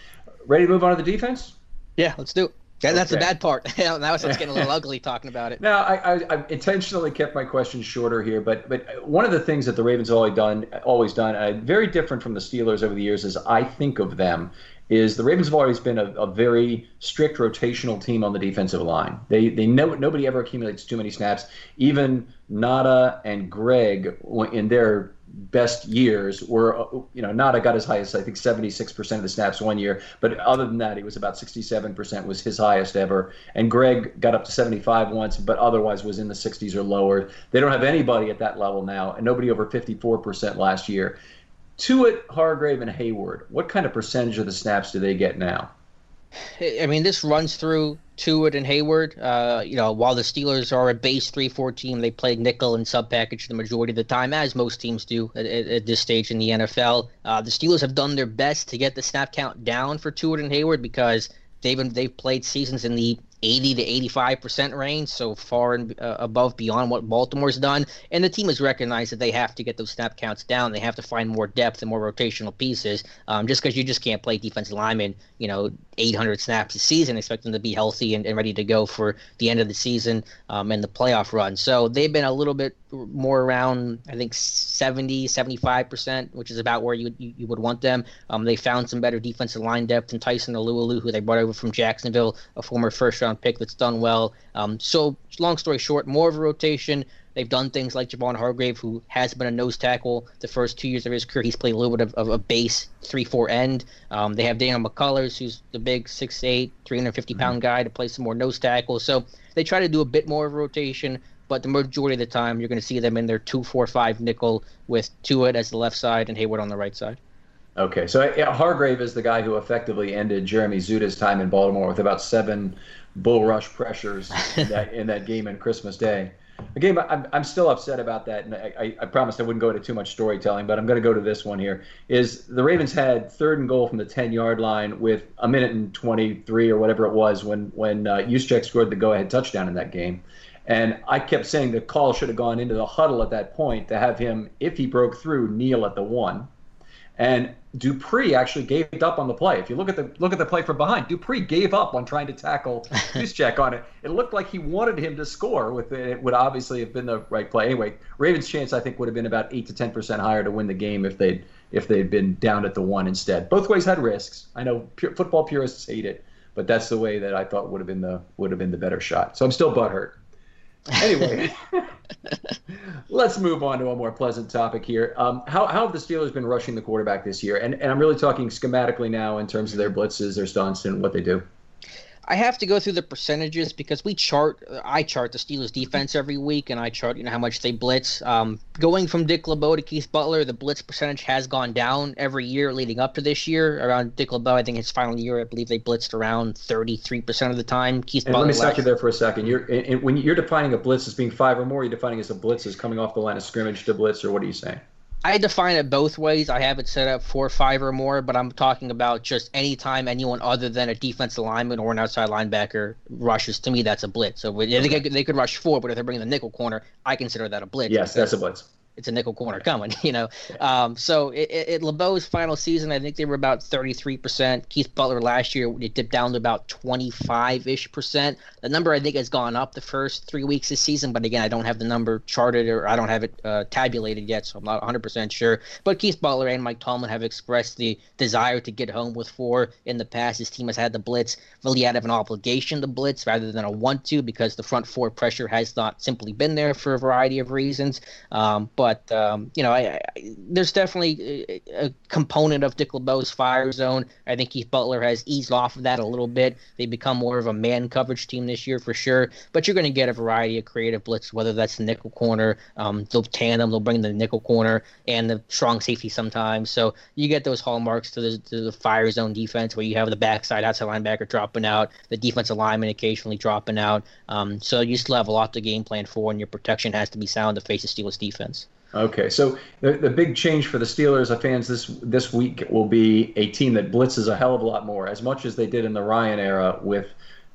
Ready to move on to the defense? Yeah, let's do it. That's okay. the bad part. [LAUGHS] now it's getting a little [LAUGHS] ugly talking about it. Now, I, I, I, intentionally kept my questions shorter here, but but one of the things that the Ravens always done, always done, uh, very different from the Steelers over the years, is I think of them is the Ravens have always been a, a, very strict rotational team on the defensive line. They they know nobody ever accumulates too many snaps. Even Ngata and Gregg in their best years were you know Ngata got as high as I think 76% of the snaps one year, but other than that, he was about 67% was his highest ever. And Gregg got up to 75 once, but otherwise was in the 60s or lower. They don't have anybody at that level now, and nobody over 54% last year. Tuitt, Hargrave, and Heyward, what kind of percentage of the snaps do they get now? I mean, this runs through Tuitt and Heyward. Uh, you know, while the Steelers are a base 3 4 team, they play nickel and sub package the majority of the time, as most teams do at, at this stage in the NFL. Uh, the Steelers have done their best to get the snap count down for Tuitt and Heyward because they've been, they've played seasons in the 80 to 85 percent range, so far and uh, above beyond what Baltimore's done. And the team has recognized that they have to get those snap counts down. They have to find more depth and more rotational pieces. Um, just because you just can't play defensive linemen, you know, 800 snaps a season, expect them to be healthy and, and ready to go for the end of the season um, and the playoff run. So they've been a little bit more around, I think, 70, 75%, which is about where you, you, you would want them. Um, they found some better defensive line depth in Tyson Alualu, who they brought over from Jacksonville, a former first round pick that's done well. Um, so, long story short, more of a rotation. They've done things like Javon Hargrave, who has been a nose tackle the first two years of his career. He's played a little bit of, of a base 3 4 end. Um, they have Daniel McCullers, who's the big 6'8, 350 pound mm-hmm. guy to play some more nose tackle. So they try to do a bit more of a rotation, but the majority of the time you're going to see them in their 2 4 5 nickel with Tuitt as the left side and Heyward on the right side. Okay, so yeah, Hargrave is the guy who effectively ended Jeremy Zuttah's time in Baltimore with about seven bull rush pressures [LAUGHS] in that, in that game on Christmas Day. Again, I'm, I'm still upset about that, and I, I promised I wouldn't go into too much storytelling, but I'm going to go to this one here. Is the Ravens had third and goal from the 10 yard line with a minute and 23 or whatever it was when when uh, Juszczyk scored the go ahead touchdown in that game, and I kept saying the call should have gone into the huddle at that point to have him, if he broke through, kneel at the one and Dupree actually gave up on the play. If you look at the look at the play from behind, Dupree gave up on trying to tackle [LAUGHS] Juszczyk on it. It looked like he wanted him to score. With it, it would obviously have been the right play. Anyway, Ravens' chance I think would have been about eight to ten percent higher to win the game if they'd if they'd been down at the one instead. Both ways had risks. I know pure, football purists hate it, but that's the way that I thought would have been the would have been the better shot. So I'm still butthurt. Anyway, [LAUGHS] let's move on to a more pleasant topic here. Um, how, how have the Steelers been rushing the quarterback this year? And, and I'm really talking schematically now in terms of their blitzes, their stunts, and what they do. I have to go through the percentages because we chart, I chart the Steelers defense every week, and I chart, you know, how much they blitz. Um, going from Dick LeBeau to Keith Butler, the blitz percentage has gone down every year leading up to this year. Around Dick LeBeau, I think his final year, I believe they blitzed around 33% of the time. Keith and Butler. Let me stop you there for a second. You're when you're defining a blitz as being five or more, you're defining as a blitz as coming off the line of scrimmage to blitz, or what are you saying? I define it both ways. I have it set up for five or more, but I'm talking about just anytime anyone other than a defensive lineman or an outside linebacker rushes. To me, that's a blitz. So they, could, they could rush four, but if they're bringing the nickel corner, I consider that a blitz. Yes, that's a blitz it's a nickel corner coming, [LAUGHS] you know. Um, so it, it, LeBeau's final season, I think they were about 33%. Keith Butler last year, it dipped down to about 25 ish percent. The number I think has gone up the first three weeks this season, but again, I don't have the number charted or I don't have it uh, tabulated yet, so I'm not 100% sure. But Keith Butler and Mike Tomlin have expressed the desire to get home with four in the past. His team has had the blitz really out of an obligation to blitz rather than a want to because the front four pressure has not simply been there for a variety of reasons. Um, but but um, you know, I, I, there's definitely a, component of Dick LeBeau's fire zone. I think Keith Butler has eased off of that a little bit. They become more of a man coverage team this year for sure. But you're going to get a variety of creative blitz, whether that's the nickel corner, um, they'll tandem, they'll bring the nickel corner and the strong safety sometimes. So you get those hallmarks to the, to the fire zone defense where you have the backside outside linebacker dropping out, the defensive lineman occasionally dropping out. Um, so you still have a lot to game plan for, and your protection has to be sound to face the Steelers defense. Okay, so the, the big change for the Steelers fans this this week will be a team that blitzes a hell of a lot more, as much as they did in the Ryan era with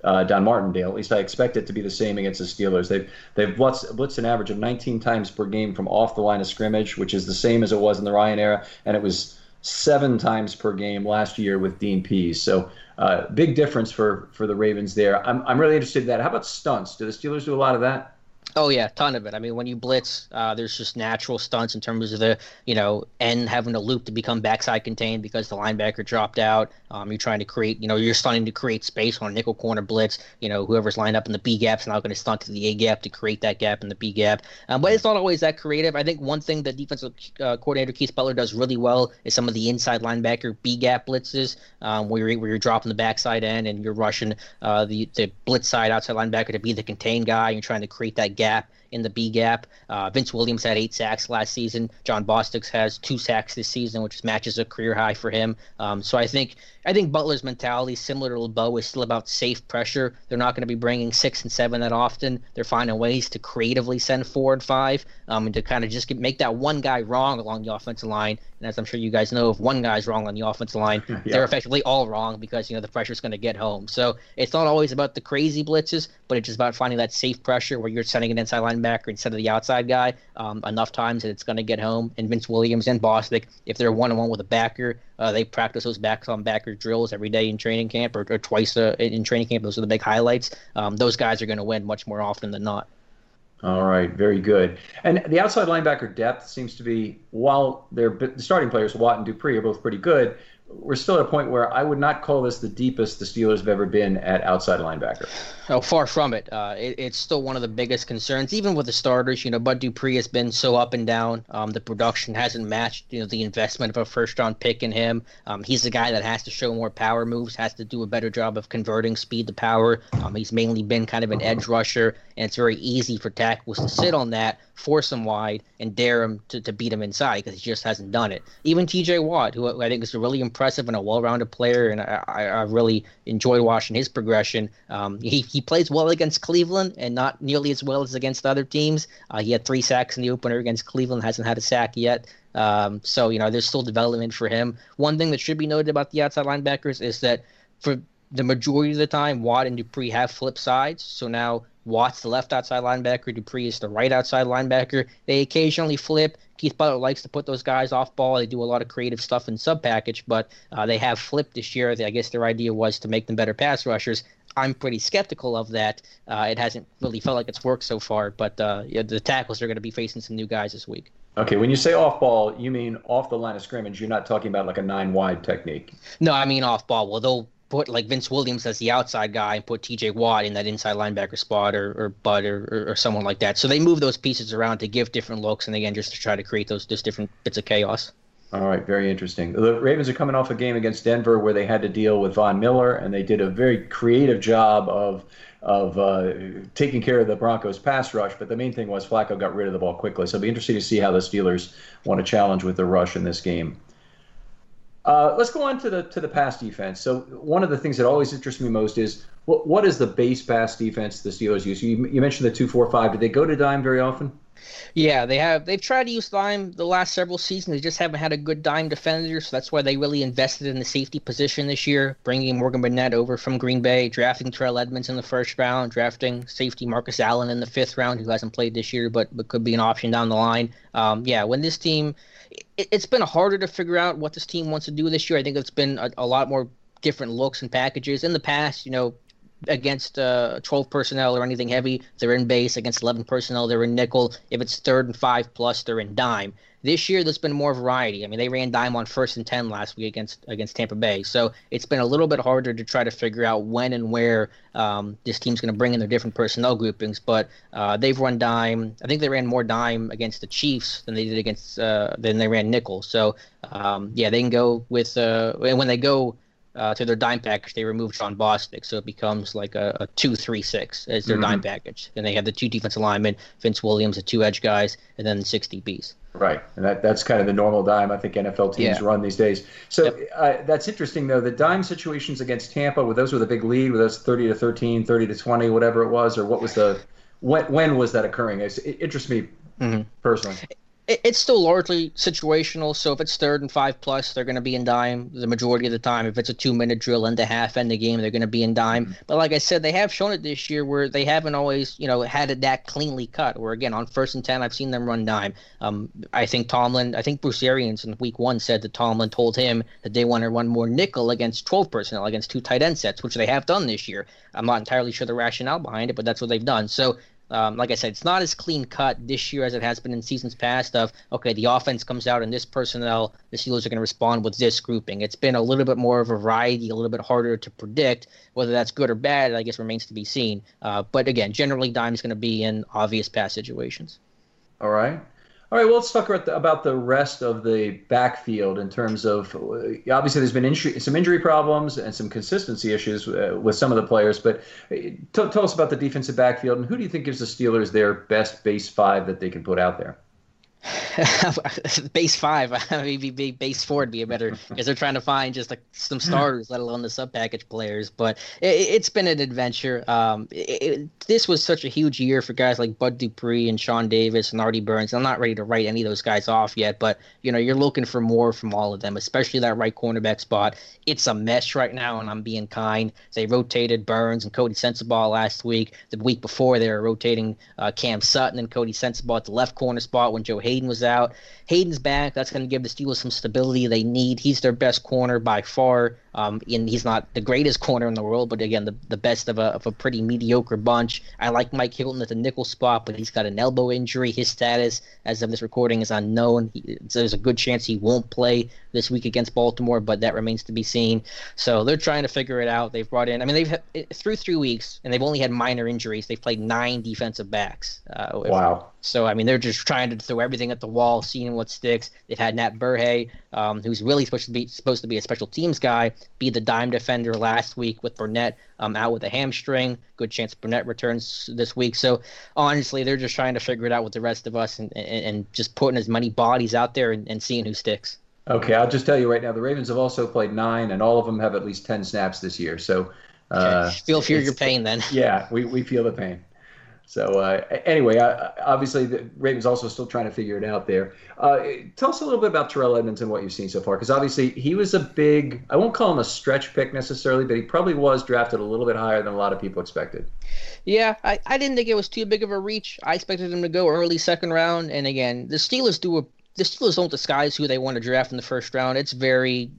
uh, Don Martindale. At least I expect it to be the same against the Steelers. They've they've blitzed, blitzed an average of 19 times per game from off the line of scrimmage, which is the same as it was in the Ryan era, and it was seven times per game last year with Dean Pees. So uh, big difference for for the Ravens there. I'm I'm really interested in that. How about stunts? Do the Steelers do a lot of that? Oh yeah, ton of it. I mean, when you blitz, uh, there's just natural stunts in terms of the you know end having to loop to become backside contained because the linebacker dropped out. Um, you're trying to create, you know, you're starting to create space on a nickel corner blitz. You know, whoever's lined up in the B gap's now going to stunt to the A gap to create that gap in the B gap. Um, but it's not always that creative. I think one thing that defensive uh, coordinator Keith Butler does really well is some of the inside linebacker B gap blitzes, um, where you're where you're dropping the backside end and you're rushing uh, the the blitz side outside linebacker to be the contained guy. You're trying to create that gap in the B gap. Uh, Vince Williams had eight sacks last season. Jon Bostic has two sacks this season, which matches a career high for him. Um, so I think I think Butler's mentality, similar to LeBeau, is still about safe pressure. They're not going to be bringing six and seven that often. They're finding ways to creatively send four and five, um, and to kind of just get, make that one guy wrong along the offensive line. And as I'm sure you guys know, if one guy's wrong on the offensive line, [LAUGHS] yeah. they're effectively all wrong because you know the pressure's going to get home. So it's not always about the crazy blitzes, but it's just about finding that safe pressure where you're sending an inside linebacker instead of the outside guy um, enough times that it's going to get home. And Vince Williams and Bostic, if they're one on one with a backer, uh, they practice those backs on drills every day in training camp or, or twice in training camp. Those are the big highlights. Um, those guys are going to win much more often than not. All right, very good. And the outside linebacker depth seems to be, while their the starting players, Watt and Dupree, are both pretty good, we're still at a point where I would not call this the deepest the Steelers have ever been at outside linebacker. Oh, far from it. Uh, it. It's still one of the biggest concerns, even with the starters. You know, Bud Dupree has been so up and down. Um, the production hasn't matched, you know, the investment of a first-round pick in him. Um, he's the guy that has to show more power moves, has to do a better job of converting speed to power. Um, he's mainly been kind of an edge rusher, and it's very easy for tackles to sit on that force him wide, and dare him to, to beat him inside because he just hasn't done it. Even T.J. Watt, who I think is a really impressive and a well-rounded player, and I, I really enjoyed watching his progression. Um, he he plays well against Cleveland and not nearly as well as against other teams. Uh, he had three sacks in the opener against Cleveland, hasn't had a sack yet. Um, so you know, there's still development for him. One thing that should be noted about the outside linebackers is that for the majority of the time, Watt and Dupree have flip sides. So now Watt's the left outside linebacker, Dupree is the right outside linebacker. They occasionally flip. Keith Butler likes to put those guys off ball. They do a lot of creative stuff in sub package, but uh, they have flipped this year. I guess their idea was to make them better pass rushers. I'm pretty skeptical of that. Uh, it hasn't really felt like it's worked so far, but uh, yeah, the tackles are going to be facing some new guys this week. Okay, when you say off ball, you mean off the line of scrimmage. You're not talking about like a nine wide technique. No, I mean off ball. Well, they'll put like Vince Williams as the outside guy and put T.J. Watt in that inside linebacker spot or, or Bud or, or, or, someone like that. So they move those pieces around to give different looks and again just to try to create those just different bits of chaos. All right, very interesting. The Ravens are coming off a game against Denver where they had to deal with Von Miller, and they did a very creative job of of uh, taking care of the Broncos pass rush. But the main thing was Flacco got rid of the ball quickly. So it'll be interesting to see how the Steelers want to challenge with the rush in this game. Uh, let's go on to the to the pass defense. So one of the things that always interests me most is what what is the base pass defense the Steelers use? You, you mentioned the two four five. Do they go to dime very often? Yeah, they have. They've tried to use dime the last several seasons. They just haven't had a good dime defender, so that's why they really invested in the safety position this year, bringing Morgan Burnett over from Green Bay, drafting Terrell Edmunds in the first round, drafting safety Marcus Allen in the fifth round, who hasn't played this year but, but could be an option down the line. Um, yeah, when this team, it, has been harder to figure out what this team wants to do this year. I think it's been a, a lot more different looks and packages. In the past, you know, against uh, 12 personnel or anything heavy, they're in base. Against 11 personnel, they're in nickel. If it's third and five plus, they're in dime. This year, there's been more variety. I mean, they ran dime on first and 10 last week against against Tampa Bay. So it's been a little bit harder to try to figure out when and where um, this team's going to bring in their different personnel groupings. But uh, they've run dime. I think they ran more dime against the Chiefs than they did against uh, than they ran nickel. So um, yeah, they can go with uh, when they go uh, to their dime package, they removed Jon Bostic, so it becomes like a, a two-three-six as their mm-hmm. dime package. And they have the two defensive linemen, Vince Williams, the two edge guys, and then the six DBs. Right, and that, that's kind of the normal dime I think NFL teams yeah. run these days. So yep. uh, that's interesting, though. The dime situations against Tampa, with those with a big lead? with those 30 to 13, 30 to 20, whatever it was, or what was the when when was that occurring? It, it interests me mm-hmm. personally it's still largely situational. So if it's third and five plus, they're going to be in dime the majority of the time. If it's a two minute drill and a half end the game, they're going to be in dime. Mm-hmm. But like I said, they have shown it this year where they haven't always, you know, had it that cleanly cut. Where again on first and ten, I've seen them run dime. Um, I think Tomlin, I think Bruce Arians in week one said that Tomlin told him that they want to run more nickel against twelve personnel against two tight end sets, which they have done this year. I'm not entirely sure the rationale behind it, but that's what they've done. So um, like I said, it's not as clean cut this year as it has been in seasons past. Of okay, the offense comes out and this personnel, the Steelers are going to respond with this grouping. It's been a little bit more of a variety, a little bit harder to predict. Whether that's good or bad, I guess remains to be seen. Uh, but again, generally, Dime's going to be in obvious pass situations. All right. All right, well, let's talk about the, about the rest of the backfield in terms of uh, obviously there's been injury, some injury problems and some consistency issues uh, with some of the players. But uh, t- tell us about the defensive backfield and who do you think gives the Steelers their best base five that they can put out there? [LAUGHS] base five, [LAUGHS] maybe base four would be a better [LAUGHS] because they're trying to find just like some starters, let alone the sub package players. But it, has been an adventure. Um, it, it, this was such a huge year for guys like Bud Dupree and Sean Davis and Artie Burns. I'm not ready to write any of those guys off yet, but you know you're looking for more from all of them, especially that right cornerback spot. It's a mess right now, and I'm being kind. They rotated Burns and Coty Sensabaugh last week. The week before, they were rotating uh, Cam Sutton and Coty Sensabaugh at the left corner spot when Joe. Haden was out. Haden's back. That's going to give the Steelers some stability they need. He's their best corner by far. Um, and he's not the greatest [LAUGHS] corner in the world, but again, the, the best of a, of a pretty mediocre bunch. I like Mike Hilton at the nickel spot, but he's got an elbow injury. His status, as of this recording, is unknown. He, there's a good chance he won't play this week against Baltimore, but that remains to be seen. So they're trying to figure it out. They've brought in, I mean, they've through three weeks, and they've only had minor injuries. They've played nine defensive backs. Uh, wow. So I mean, they're just trying to throw everything at the wall, seeing what sticks. They've had Nat Berhe, um, who's really supposed to be supposed to be a special teams guy, be the dime defender last week with Burnett um, out with a hamstring. Good chance Burnett returns this week. So honestly, they're just trying to figure it out with the rest of us and, and, and just putting as many bodies out there and, and seeing who sticks. Okay, I'll just tell you right now, the Ravens have also played nine, and all of them have at least ten snaps this year. So uh, okay. feel fear your pain then. Yeah, we, we feel the pain. So uh, anyway, uh, obviously the Ravens also still trying to figure it out there. Uh, tell us a little bit about Terrell Edmunds and what you've seen so far, because obviously he was a big. I won't call him a stretch pick necessarily, but he probably was drafted a little bit higher than a lot of people expected. Yeah, I, I didn't think it was too big of a reach. I expected him to go early second round, and again, the Steelers do a the Steelers don't disguise who they want to draft in the first round. It's very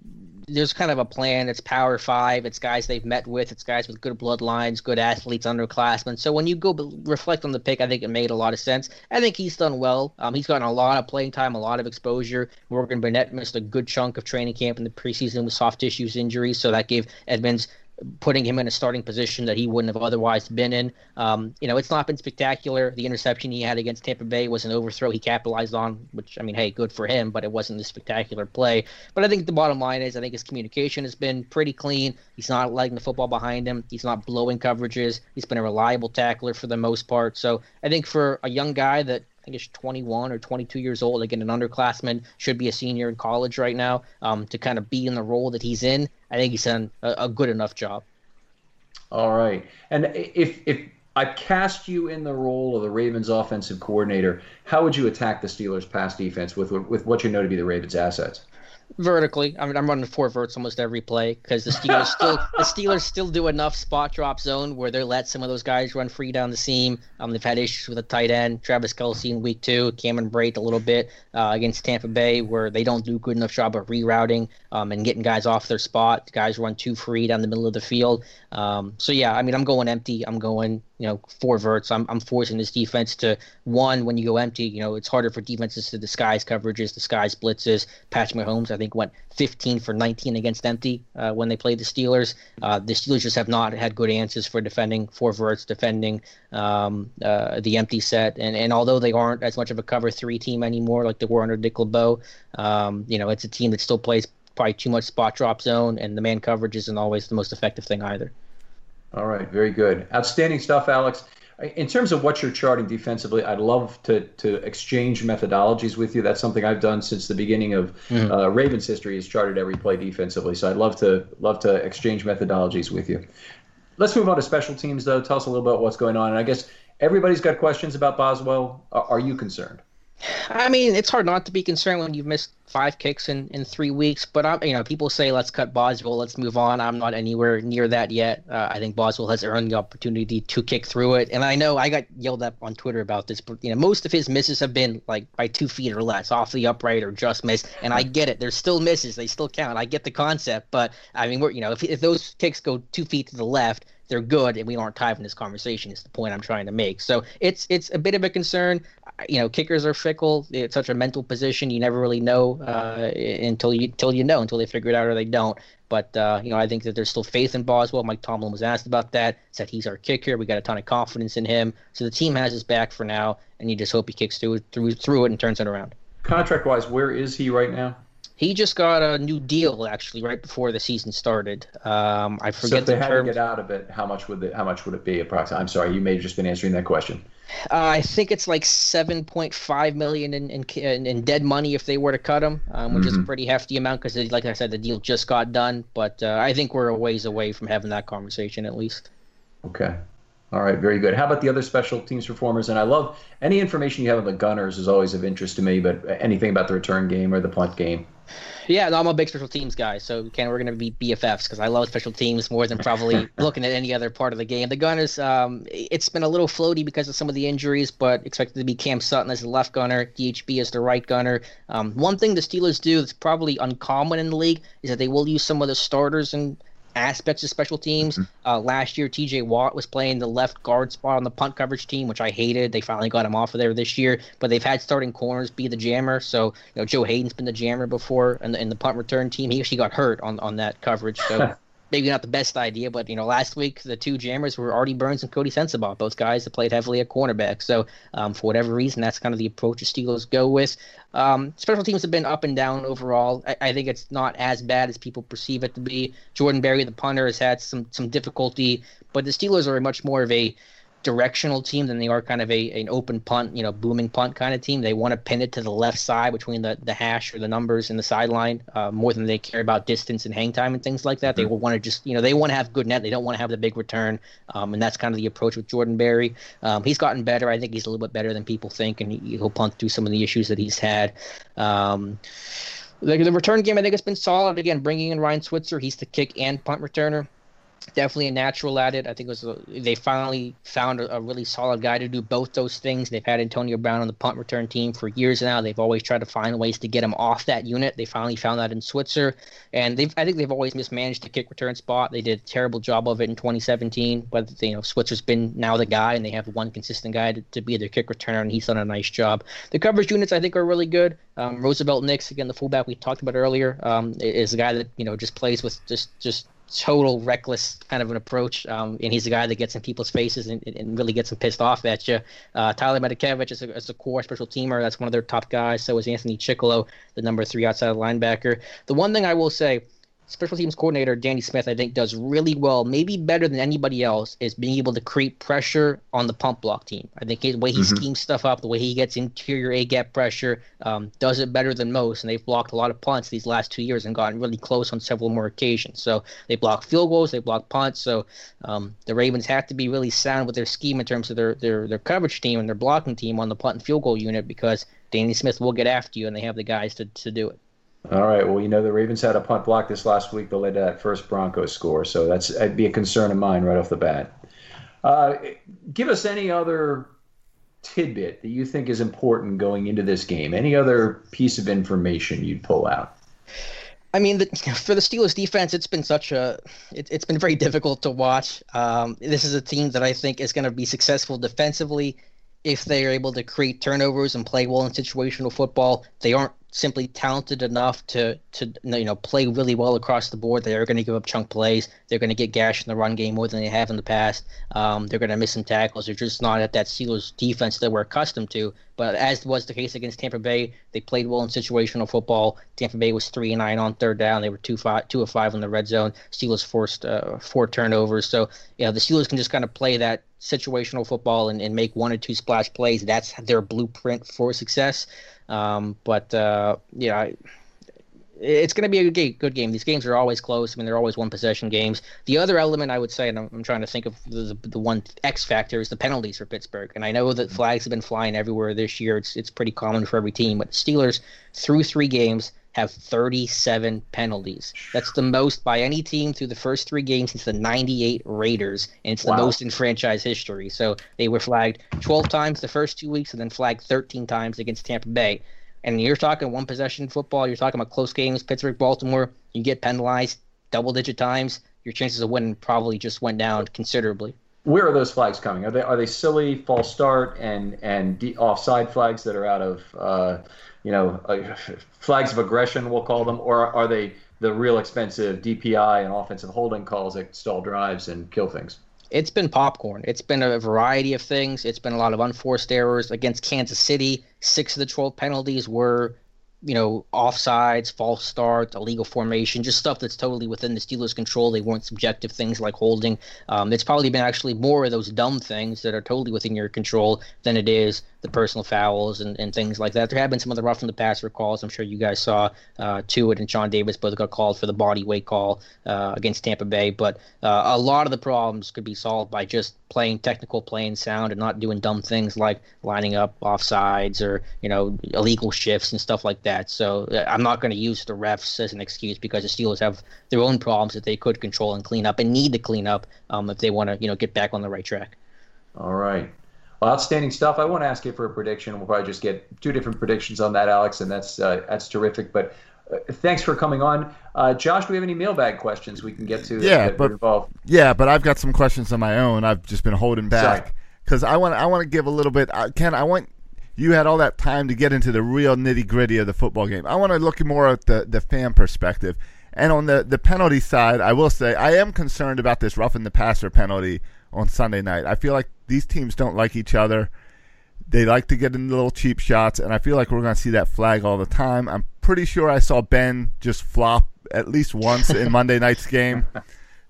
there's kind of a plan. It's Power Five. It's guys they've met with. It's guys with good bloodlines, good athletes, underclassmen. So when you go reflect on the pick, I think it made a lot of sense. I think he's done well. Um, he's gotten a lot of playing time, a lot of exposure. Morgan Burnett missed a good chunk of training camp in the preseason with soft tissues injuries, so that gave Edmunds putting him in a starting position that he wouldn't have otherwise been in. Um, you know, it's not been spectacular. The interception he had against Tampa Bay was an overthrow he capitalized on, which I mean, hey, good for him, but it wasn't a spectacular play. But I think the bottom line is, I think his communication has been pretty clean. He's not letting the football behind him. He's not blowing coverages. He's been a reliable tackler for the most part. So I think for a young guy that I think he's 21 or 22 years old. Again, an underclassman should be a senior in college right now um, to kind of be in the role that he's in. I think he's done a, a good enough job. All right, and if if I cast you in the role of the Ravens offensive coordinator, how would you attack the Steelers' pass defense with with what you know to be the Ravens' assets? Vertically. I mean, I'm running four verts almost every play because the Steelers [LAUGHS] still the Steelers still do enough spot drop zone where they let some of those guys run free down the seam. Um, they've had issues with a tight end, Travis Kelce in week two, Cameron Brate a little bit uh, against Tampa Bay where they don't do good enough job of rerouting um, and getting guys off their spot. Guys run too free down the middle of the field. Um, so yeah, I mean, I'm going empty. I'm going you know four verts. I'm I'm forcing this defense to one when you go empty. You know, it's harder for defenses to disguise coverages, disguise blitzes. Patrick Mahomes, I think, went 15 for 19 against empty uh, when they played the Steelers. Uh, the Steelers just have not had good answers for defending four verts, defending um, uh, the empty set. And and although they aren't as much of a cover three team anymore like they were under Dick LeBeau, um, you know, it's a team that still plays probably too much spot drop zone, and the man coverage isn't always the most effective thing either. All right, very good. Outstanding stuff, Alex. In terms of what you're charting defensively, I'd love to to exchange methodologies with you. That's something I've done since the beginning of mm-hmm. uh, Ravens history. Is charted every play defensively. So I'd love to love to exchange methodologies with you. Let's move on to special teams, though. Tell us a little about what's going on. And I guess everybody's got questions about Boswell. Are you concerned? I mean, it's hard not to be concerned when you've missed five kicks in, in three weeks. But I'm, you know, people say let's cut Boswell, let's move on. I'm not anywhere near that yet. Uh, I think Boswell has earned the opportunity to kick through it. And I know I got yelled at on Twitter about this, but you know, most of his misses have been like by two feet or less, off the upright or just miss. And I get it. There's still misses. They still count. I get the concept. But I mean, we're you know, if if those kicks go two feet to the left, they're good and we aren't tied in this conversation is the point i'm trying to make so it's it's a bit of a concern you know kickers are fickle it's such a mental position you never really know uh, until you until you know until they figure it out or they don't but uh, you know i think that there's still faith in boswell mike tomlin was asked about that said he's our kicker we got a ton of confidence in him so the team has his back for now and you just hope he kicks through through through it and turns it around contract wise where is he right now he just got a new deal actually right before the season started. Um, I forget so if they the had terms. to get out of it, how much would it, how much would it be approximately? I'm sorry, you may have just been answering that question. Uh, I think it's like 7.5 million in, in, in dead money if they were to cut him, um, which mm-hmm. is a mm-hmm. pretty hefty amount because, like I said, the deal just got done. But uh, I think we're a ways away from having that conversation at least. Okay. All right, very good. How about the other special teams performers? And I love any information you have on the Gunners is always of interest to me, but anything about the return game or the punt game. Yeah, no, I'm a big special teams guy, so Ken, we're going to be BFFs because I love special teams more than probably [LAUGHS] looking at any other part of the game. The Gunners, um, it's been a little floaty because of some of the injuries, but expected to be Cam Sutton as the left gunner, DHB as the right gunner. Um, one thing the Steelers do that's probably uncommon in the league is that they will use some of the starters and aspects of special teams. Mm-hmm. Uh, last year, TJ Watt was playing the left guard spot on the punt coverage team, which I hated. They finally got him off of there this year, but they've had starting corners be the jammer. So, you know, Joe Haden's been the jammer before in the, in the punt return team. He actually got hurt on, on that coverage. So [LAUGHS] maybe not the best idea, but you know, last week the two jammers were Artie Burns and Coty Sensabaugh, both guys that played heavily at cornerback. So um, for whatever reason, that's kind of the approach the Steelers go with. Um, special teams have been up and down overall. I, I, think it's not as bad as people perceive it to be. Jordan Berry, the punter, has had some some difficulty, but the Steelers are much more of a directional team than they are kind of a an open punt, you know, booming punt kind of team. They want to pin it to the left side between the, the hash or the numbers and the sideline uh, more than they care about distance and hang time and things like that. Mm-hmm. They will want to just, you know, they want to have good net. They don't want to have the big return, um, and that's kind of the approach with Jordan Berry. Um, he's gotten better. I think he's a little bit better than people think, and he, will punt through some of the issues that he's had. Um, the, the return game, I think, has been solid. Again, bringing in Ryan Switzer, he's the kick and punt returner definitely a natural at it. I think it was a, they finally found a, a, really solid guy to do both those things. They've had Antonio Brown on the punt return team for years now. They've always tried to find ways to get him off that unit. They finally found that in Switzer, and they've I think they've always mismanaged the kick return spot. They did a terrible job of it in 2017, but you know Switzer's been now the guy, and they have one consistent guy to, to be their kick returner, and he's done a nice job. The coverage units I think are really good. Um, Roosevelt Nix, again the fullback we talked about earlier, um, is a guy that you know just plays with just just total reckless kind of an approach, um, and he's the guy that gets in people's faces and, and really gets them pissed off at you. Uh, Tyler Matakevich is a, is a core special teamer. That's one of their top guys. So is Anthony Chickillo, the number three outside linebacker. The one thing I will say special teams coordinator Danny Smith, I think, does really well, maybe better than anybody else, is being able to create pressure on the punt block team. I think the way he mm-hmm. schemes stuff up, the way he gets interior A gap pressure, um, does it better than most. And they've blocked a lot of punts these last two years and gotten really close on several more occasions. So they block field goals, they block punts. So um, the Ravens have to be really sound with their scheme in terms of their, their, their coverage team and their blocking team on the punt and field goal unit because Danny Smith will get after you and they have the guys to, to do it. All right. Well, you know the Ravens had a punt block this last week that led to that first Broncos score, so that's that'd be a concern of mine right off the bat. Uh, give us any other tidbit that you think is important going into this game. Any other piece of information you'd pull out? I mean, the, for the Steelers defense, it's been such a it, has been very difficult to watch. Um, this is a team that I think is going to be successful defensively if they are able to create turnovers and play well in situational football. They aren't simply talented enough to to you know play really well across the board. They are going to give up chunk plays. They're going to get gashed in the run game more than they have in the past. Um, they're going to miss some tackles. They're just not at that Steelers defense that we're accustomed to. But as was the case against Tampa Bay, they played well in situational football. Tampa Bay was three and nine on third down. They were two five two of five in the red zone. Steelers forced uh, four turnovers. So yeah, the Steelers can just kind of play that situational football and, and make one or two splash plays. That's their blueprint for success. Um, but uh, yeah, it's going to be a good, good game. These games are always close. I mean, they're always one possession games. The other element I would say, and I'm, I'm trying to think of the, the one X factor, is the penalties for Pittsburgh. And I know that mm-hmm. flags have been flying everywhere this year. It's it's pretty common for every team. But the Steelers, through three games, have 37 penalties. That's the most by any team through the first three games since the 98 Raiders, and it's the wow. most in franchise history. So they were flagged 12 times the first two weeks and then flagged 13 times against Tampa Bay. And you're talking one possession football, you're talking about close games, Pittsburgh, Baltimore, you get penalized double digit times, your chances of winning probably just went down considerably. Where are those flags coming? Are they are they silly false start and and de- offside flags that are out of uh, you know, uh, flags of aggression, we'll call them, or are they the real expensive DPI and offensive holding calls that stall drives and kill things? It's been popcorn. It's been a variety of things. It's been a lot of unforced errors against Kansas City. Six of the 12 penalties were you know, offsides, false start, illegal formation, just stuff that's totally within the Steelers' control. They weren't subjective things like holding. Um, it's probably been actually more of those dumb things that are totally within your control than it is the personal fouls and, and things like that. There have been some of the rough in the passer calls. I'm sure you guys saw uh, Tuitt and Sean Davis both got called for the body weight call uh, against Tampa Bay. But uh, a lot of the problems could be solved by just playing technical, playing sound, and not doing dumb things like lining up offsides or you know illegal shifts and stuff like that. So uh, I'm not going to use the refs as an excuse because the Steelers have their own problems that they could control and clean up and need to clean up um, if they want to you know get back on the right track. All right. Well, outstanding stuff. I won't ask you for a prediction. We'll probably just get two different predictions on that, Alex, and that's uh, that's terrific. But uh, thanks for coming on, uh, Josh. Do we have any mailbag questions we can get to? Yeah, but yeah, but I've got some questions on my own. I've just been holding back because I want I want to give a little bit. Uh, Ken, I want you had all that time to get into the real nitty gritty of the football game. I want to look more at the the fan perspective. And on the, the penalty side, I will say I am concerned about this roughing the passer penalty on Sunday night. I feel like these teams don't like each other. They like to get in little cheap shots, and I feel like we're going to see that flag all the time. I'm pretty sure I saw Ben just flop at least once in [LAUGHS] Monday night's game,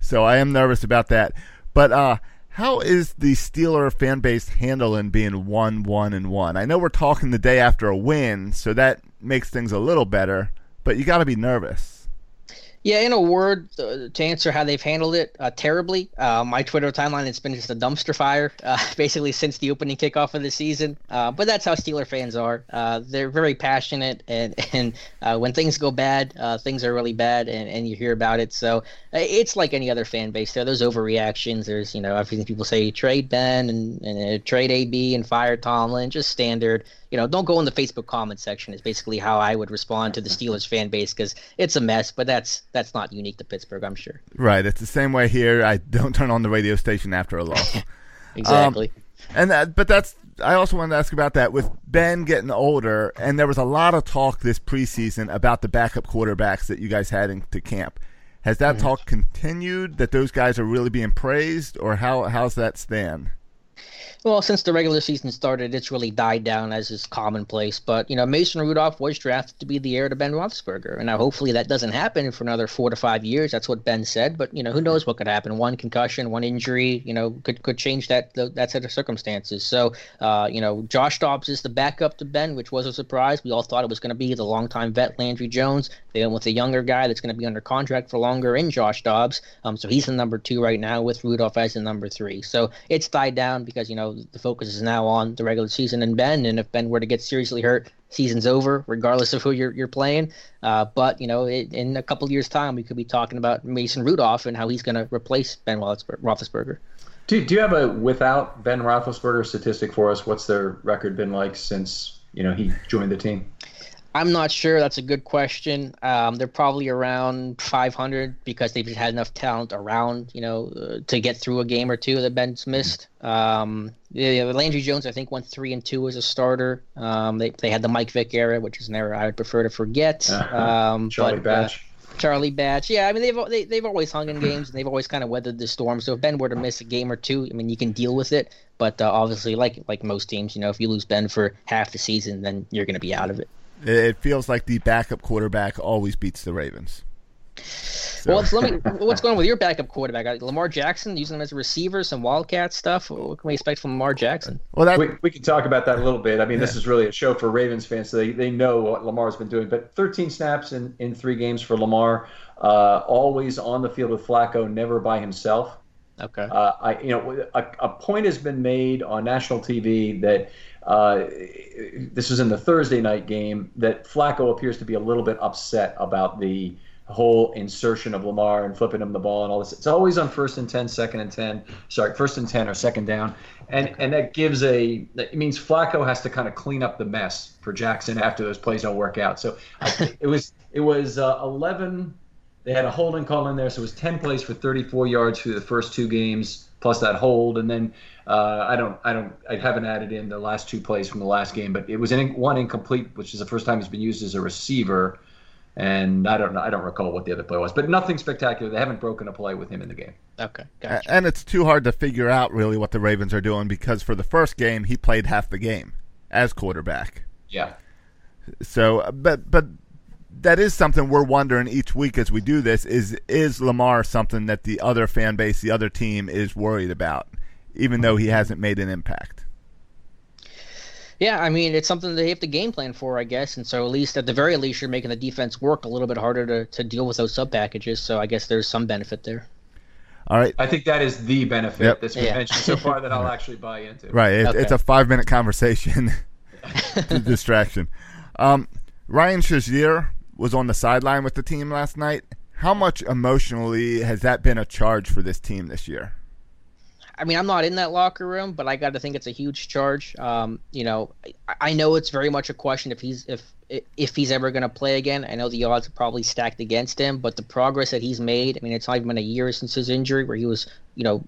so I am nervous about that. But uh, how is the Steeler fan base handling being one, one, and one? I know we're talking the day after a win, so that makes things a little better, but you got to be nervous. Yeah, in a word, uh, to answer how they've handled it, uh, terribly. Uh, my Twitter timeline has been just a dumpster fire, [LAUGHS] uh, basically since the opening kickoff of the season. Uh, but that's how Steeler fans are. Uh, they're very passionate, and [LAUGHS] and when things go bad, things are really bad, and, and you hear about it. So it's like any other fan base. There, there's overreactions. There's you know I've seen people say trade Ben and, and trade AB and fire Tomlin, just standard you know, don't go in the Facebook comment section. Is basically how I would respond to the Steelers fan base because it's a mess. But that's that's not unique to Pittsburgh, I'm sure. Right. It's the same way here. I don't turn on the radio station after a loss. [LAUGHS] exactly. Um, and that, but that's. I also wanted to ask about that with Ben getting older, and there was a lot of talk this preseason about the backup quarterbacks that you guys had into camp. Has that mm-hmm. talk continued that those guys are really being praised, or how how's that stand? Well, since the regular season started, it's really died down as is commonplace. But you know, Mason Rudolph was drafted to be the heir to Ben Roethlisberger, and now hopefully that doesn't happen for another four to five years. That's what Ben said. But you know, who knows what could happen? One concussion, one injury, you know, could could change that that set of circumstances. So, uh, you know, Josh Dobbs is the backup to Ben, which was a surprise. We all thought it was going to be the longtime vet Landry Jones. They went with a younger guy that's going to be under contract for longer in Josh Dobbs. Um, so he's the number two right now with Rudolph as the number three. So it's died down because you know the focus is now on the regular season and Ben. And if Ben were to get seriously hurt, season's over, regardless of who you're you're playing. Uh, but you know, it, in a couple years' time, we could be talking about Mason Rudolph and how he's going to replace Ben Roethlisberger. Do, do you have a without Ben Roethlisberger statistic for us? What's their record been like since you know he joined the team? I'm not sure. That's a good question. Um, they're probably around 500 because they've had enough talent around, you know, uh, to get through a game or two that Ben's missed. Um, yeah, Landry Jones, I think, went three and two as a starter. Um, they they had the Mike Vick era, which is an era I would prefer to forget. [LAUGHS] Uh-huh. Um, Charlie but, Batch. Uh, Charlie Batch. Yeah, I mean they've they, they've always hung in games and they've always kind of weathered the storm. So if Ben were to miss a game or two, I mean you can deal with it. But uh, obviously, like like most teams, you know, if you lose Ben for half the season, then you're going to be out of it. It feels like the backup quarterback always beats the Ravens. So. Well, let me. [LAUGHS] What's going on with your backup quarterback? Lamar Jackson using him as a receiver, some wildcat stuff. What can we expect from Lamar Jackson? Well, that... we, we can talk about that a little bit. I mean, yeah. this is really a show for Ravens fans, so they, they know what Lamar's been doing. But 13 snaps in, in three games for Lamar, uh, always on the field with Flacco, never by himself. Okay. Uh, I you know a, a point has been made on national TV that uh, this was in the Thursday night game that Flacco appears to be a little bit upset about the whole insertion of Lamar and flipping him the ball and all this. It's always on first and 10, second and 10, sorry, first and 10 or second down. And and that gives a, it means Flacco has to kind of clean up the mess for Jackson after those plays don't work out. So it was, it was uh, 11, they had a holding call in there. So it was 10 plays for 34 yards through the first two games plus that hold. And then uh, I don't, I don't, I haven't added in the last two plays from the last game, but it was in, one incomplete, which is the first time he's been used as a receiver. And I don't know, I don't recall what the other play was, but nothing spectacular. They haven't broken a play with him in the game. Okay, gotcha. And it's too hard to figure out really what the Ravens are doing because for the first game he played half the game as quarterback. Yeah. So, but but that is something we're wondering each week as we do this is is Lamar something that the other fan base, the other team is worried about, even though he hasn't made an impact. Yeah, I mean it's something they have to game plan for, I guess, and so at least at the very least you're making the defense work a little bit harder to, to deal with those sub packages. So I guess there's some benefit there. All right. I think that is the benefit yep. that's been yeah. mentioned so far that I'll actually buy into. [LAUGHS] Right. It, okay. It's a five minute conversation. [LAUGHS] [LAUGHS] distraction. Um, Ryan Shazier was on the sideline with the team last night. How much emotionally has that been a charge for this team this year? I mean, I'm not in that locker room, but I got to think it's a huge charge. Um, you know, I know it's very much a question if he's if if he's ever going to play again. I know the odds are probably stacked against him, but the progress that he's made. I mean, it's not even been a year since his injury, where he was, you know,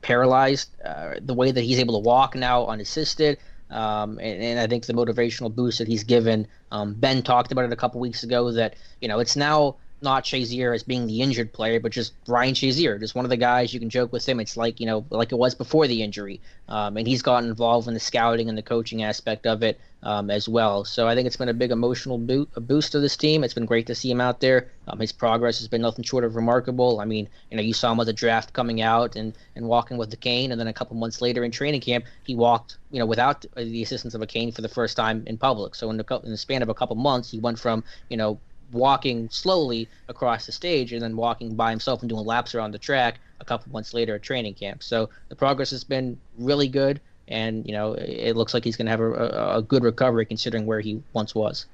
paralyzed. Uh, the way that he's able to walk now unassisted, um, and, and, I think the motivational boost that he's given. Um, ben talked about it a couple weeks ago that you know it's now not Shazier as being the injured player, but just Ryan Shazier, just one of the guys you can joke with him. It's like you know, like it was before the injury, um, and he's gotten involved in the scouting and the coaching aspect of it um, as well. So I think it's been a big emotional boot, a boost to this team. It's been great to see him out there. Um, his progress has been nothing short of remarkable. I mean, you know, you saw him with the draft coming out and, and walking with the cane, and then a couple months later in training camp, he walked, you know, without the assistance of a cane for the first time in public. So in the, in the span of a couple months, he went from, you know, walking slowly across the stage and then walking by himself and doing laps around the track a couple months later at training camp. So the progress has been really good, and you know it looks like he's going to have a, a, good recovery considering where he once was.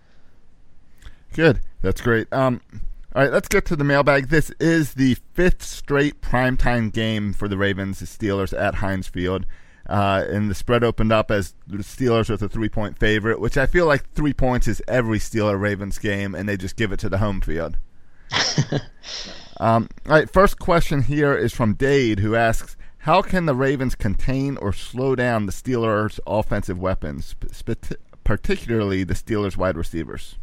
Good, that's great. Um, all right, let's get to the mailbag. This is the fifth straight primetime game for the Ravens, the Steelers at Heinz Field. Uh, and the spread opened up as the Steelers with a three point favorite, which I feel like three points is every Steeler Ravens game, and they just give it to the home field. [LAUGHS] um, all right, first question here is from Dade, who asks How can the Ravens contain or slow down the Steelers' offensive weapons, particularly the Steelers' wide receivers?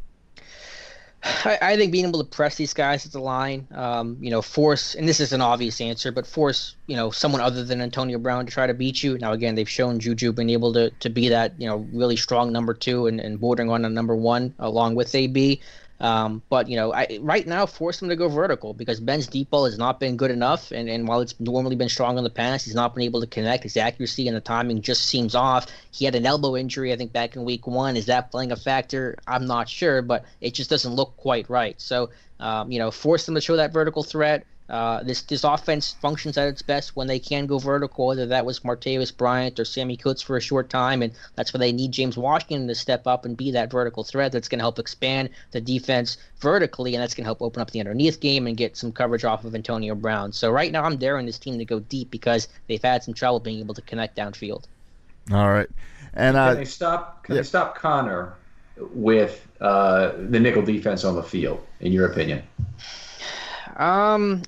I, I, think being able to press these guys at the line, um, you know, force, and this is an obvious answer, but force, you know, someone other than Antonio Brown to try to beat you. Now, again, they've shown Juju being able to, to be that, you know, really strong number two and, and bordering on a number one along with AB. Um, but you know, I, right now, force him to go vertical because Ben's deep ball has not been good enough, and, and while it's normally been strong in the past, he's not been able to connect. His accuracy and the timing just seems off. He had an elbow injury, I think, back in week one. Is that playing a factor? I'm not sure, but it just doesn't look quite right. So, um, you know, force them to show that vertical threat. Uh, this this offense functions at its best when they can go vertical, whether that was Martavis Bryant or Sammy Coates for a short time, and that's where they need James Washington to step up and be that vertical threat that's going to help expand the defense vertically, and that's going to help open up the underneath game and get some coverage off of Antonio Brown. So right now, I'm daring this team to go deep because they've had some trouble being able to connect downfield. All right, and uh, can they stop? Can yeah. they stop Conner with uh, the nickel defense on the field? In your opinion? Um,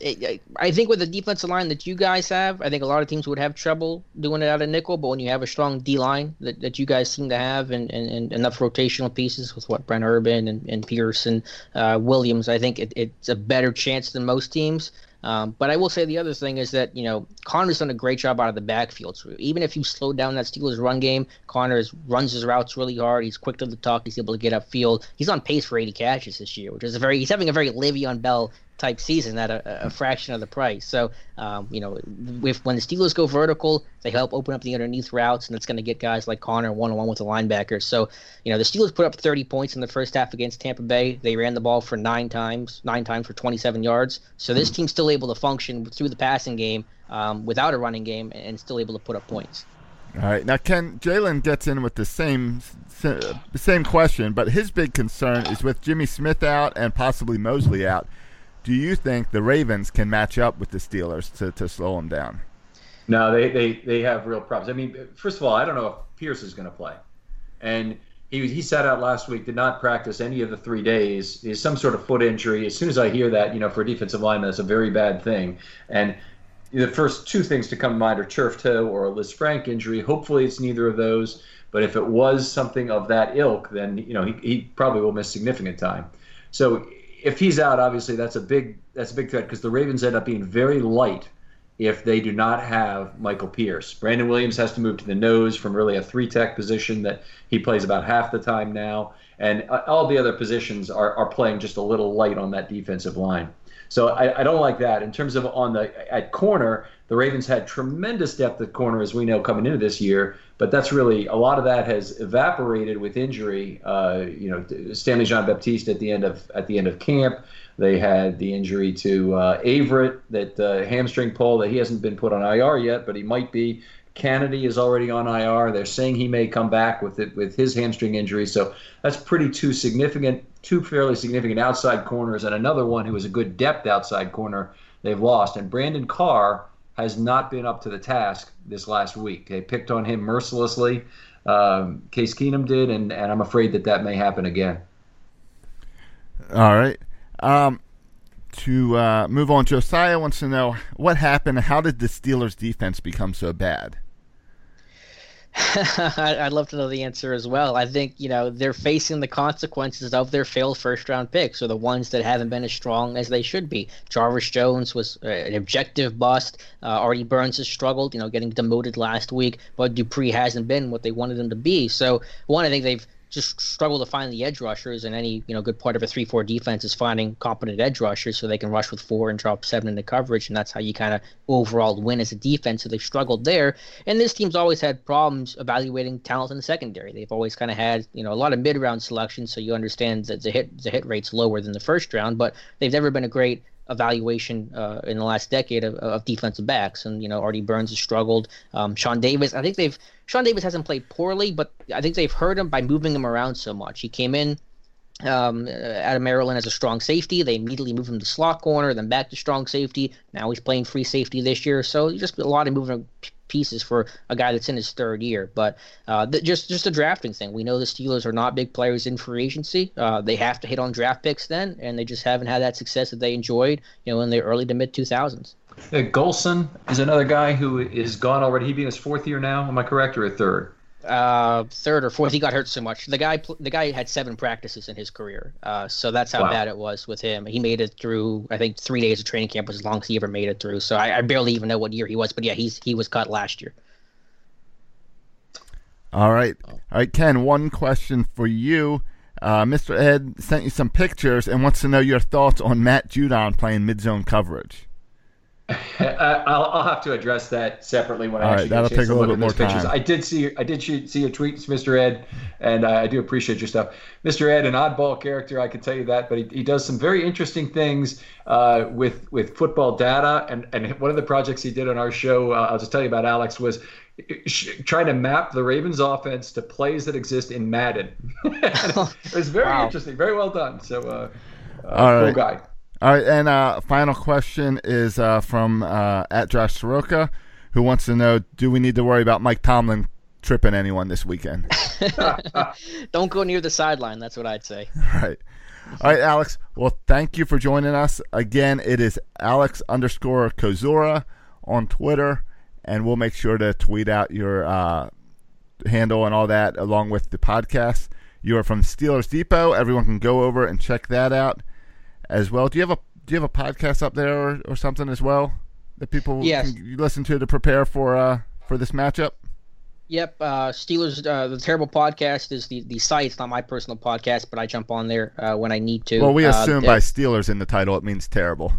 I think with the defensive line that you guys have, I think a lot of teams would have trouble doing it out of nickel. But when you have a strong D line that, that you guys seem to have, and, and, and enough rotational pieces with what Brent Urban and, and Pearson, uh, Williams, I think it, it's a better chance than most teams. Um, but I will say the other thing is that you know Conner's done a great job out of the backfield. So even if you slow down that Steelers run game, Conner runs his routes really hard. He's quick to the tuck. He's able to get upfield. He's on pace for 80 catches this year, which is a very he's having a very Le'Veon Bell type season at a, a fraction of the price. So, um, you know, if when the Steelers go vertical, they help open up the underneath routes, and that's going to get guys like Conner one on one with the linebackers. So, you know, the Steelers put up 30 points in the first half against Tampa Bay. They ran the ball for nine times, nine times for 27 yards. So this team's still able to function through the passing game um, without a running game and still able to put up points. All right, now Ken Jalen gets in with the same same question, but his big concern is with Jimmy Smith out and possibly Mosley out do you think the Ravens can match up with the Steelers to, to slow them down? No, they, they, they have real problems. I mean, first of all, I don't know if Pierce is going to play. And he, he sat out last week, did not practice any of the three days. Is some sort of foot injury. As soon as I hear that, you know, for a defensive lineman, that's a very bad thing. And the first two things to come to mind are turf toe or a Lisfranc injury. Hopefully, it's neither of those. But if it was something of that ilk, then you know he, he probably will miss significant time. So if he's out, obviously that's a big that's a big threat because the Ravens end up being very light if they do not have Michael Pierce. Brandon Williams has to move to the nose from really a three tech position that he plays about half the time now, and uh, all the other positions are, are playing just a little light on that defensive line. So I, I don't like that. In terms of on the at corner, the Ravens had tremendous depth at corner, as we know, coming into this year. But that's really a lot of that has evaporated with injury. Uh, you know, Stanley Jean Baptiste at the end of at the end of camp. They had the injury to uh, Averett, that uh, hamstring pull that he hasn't been put on IR yet, but he might be. Canady is already on IR. They're saying he may come back with it with his hamstring injury. So that's pretty two significant, two fairly significant outside corners, and another one who is a good depth outside corner they've lost. And Brandon Carr has not been up to the task this last week. They picked on him mercilessly. Um, Case Keenum did, and, and I'm afraid that that may happen again. All right. Um, to uh, move on, Josiah wants to know what happened. How did the Steelers' defense become so bad? [LAUGHS] I'd love to know the answer as well. I think you know they're facing the consequences of their failed first round picks, or the ones that haven't been as strong as they should be. Jarvis Jones was uh, an objective bust. Uh, Artie Burns has struggled, you know, getting demoted last week, but Dupree hasn't been what they wanted him to be. So one, I think they've just struggle to find the edge rushers, and any you know good part of a three-four defense is finding competent edge rushers so they can rush with four and drop seven into coverage, and that's how you kind of overall win as a defense. So they've struggled there, and this team's always had problems evaluating talent in the secondary. They've always kind of had you know a lot of mid-round selections, so you understand that the hit the hit rate's lower than the first round, but they've never been a great evaluation uh, in the last decade of, of, defensive backs. And you know, Artie Burns has struggled. Um, Sean Davis, I think they've Sean Davis hasn't played poorly, but I think they've hurt him by moving him around so much. He came in um, out of Maryland as a strong safety. They immediately moved him to slot corner, then back to strong safety. Now he's playing free safety this year. So just a lot of moving pieces for a guy that's in his third year. But uh, just just a drafting thing. We know the Steelers are not big players in free agency. Uh, they have to hit on draft picks then, and they just haven't had that success that they enjoyed, you know, in the early to mid 2000s. Uh, Golson is another guy who is gone already. He being his fourth year now. Am I correct or a third? Uh, third or fourth. He got hurt so much. The guy, the guy had seven practices in his career. Uh, so that's how wow. bad it was with him. He made it through. I think three days of training camp was as long as he ever made it through. So I, I barely even know what year he was. But yeah, he's he was cut last year. All right, all right, Ken. One question for you. Uh, Mr. Ed sent you some pictures and wants to know your thoughts on Matt Judon playing mid zone coverage. [LAUGHS] I'll, I'll, have to address that separately when All I actually right, that'll take a little bit more pictures. time. I did see I did see your tweets, Mr. Ed, and I do appreciate your stuff. Mr. Ed, an oddball character, I can tell you that, but he, he does some very interesting things uh, with with football data. And and one of the projects he did on our show, uh, I'll just tell you about Alex, was trying to map the Ravens offense to plays that exist in Madden. [LAUGHS] it was very wow. interesting, very well done. So, uh, uh, All right. cool guy. All right, and uh, final question is uh, from uh, at Josh Soroka, who wants to know: Do we need to worry about Mike Tomlin tripping anyone this weekend? [LAUGHS] [LAUGHS] Don't go near the sideline. That's what I'd say. All right. All right, Alex. Well, thank you for joining us again. It is Alex underscore Kozora on Twitter, and we'll make sure to tweet out your uh, handle and all that along with the podcast. You are from Steelers Depot. Everyone can go over and check that out as well. Do you have a do you have a podcast up there or, or something as well that people yes. can listen to to prepare for uh for this matchup? Yep, uh, Steelers. Uh, the terrible podcast is the the site. It's not my personal podcast, but I jump on there uh, when I need to. Well, we uh, assume by Steelers in the title it means terrible.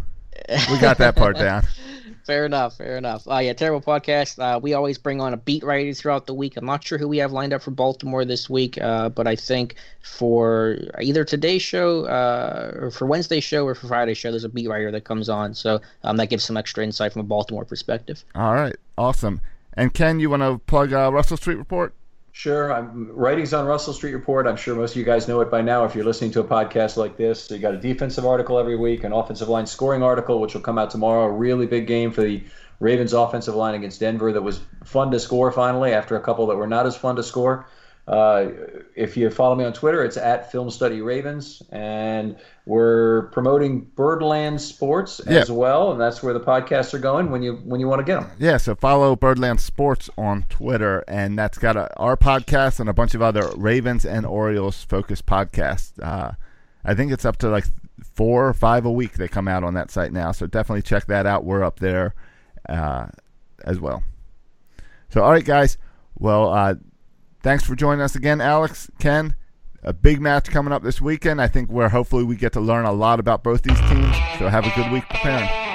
we got that part down. [LAUGHS] fair enough. Fair enough. Uh, yeah, terrible podcast. Uh, we always bring on a beat writer throughout the week. I'm not sure who we have lined up for Baltimore this week, uh, but I think for either today's show uh, or for Wednesday's show or for Friday's show, there's a beat writer that comes on. So um, that gives some extra insight from a Baltimore perspective. All right. Awesome. And Ken, you want to plug uh, Russell Street Report? Sure. I'm writings on Russell Street Report. I'm sure most of you guys know it by now if you're listening to a podcast like this. So you got a defensive article every week, an offensive line scoring article, which will come out tomorrow. A really big game for the Ravens offensive line against Denver that was fun to score finally after a couple that were not as fun to score. Uh, if you follow me on Twitter, it's at Film Study Ravens, and we're promoting Birdland Sports yeah. as well, and that's where the podcasts are going when you when you want to get them. Yeah, so follow Birdland Sports on Twitter, and that's got a, our podcast and a bunch of other Ravens and Orioles focused podcasts. Uh, I think it's up to like four or five a week they come out on that site now, so definitely check that out. We're up there uh, as well. So, all right, guys. Well. Thanks for joining us again, Alex, Ken. A big match coming up this weekend. I think where hopefully we get to learn a lot about both these teams. So have a good week preparing.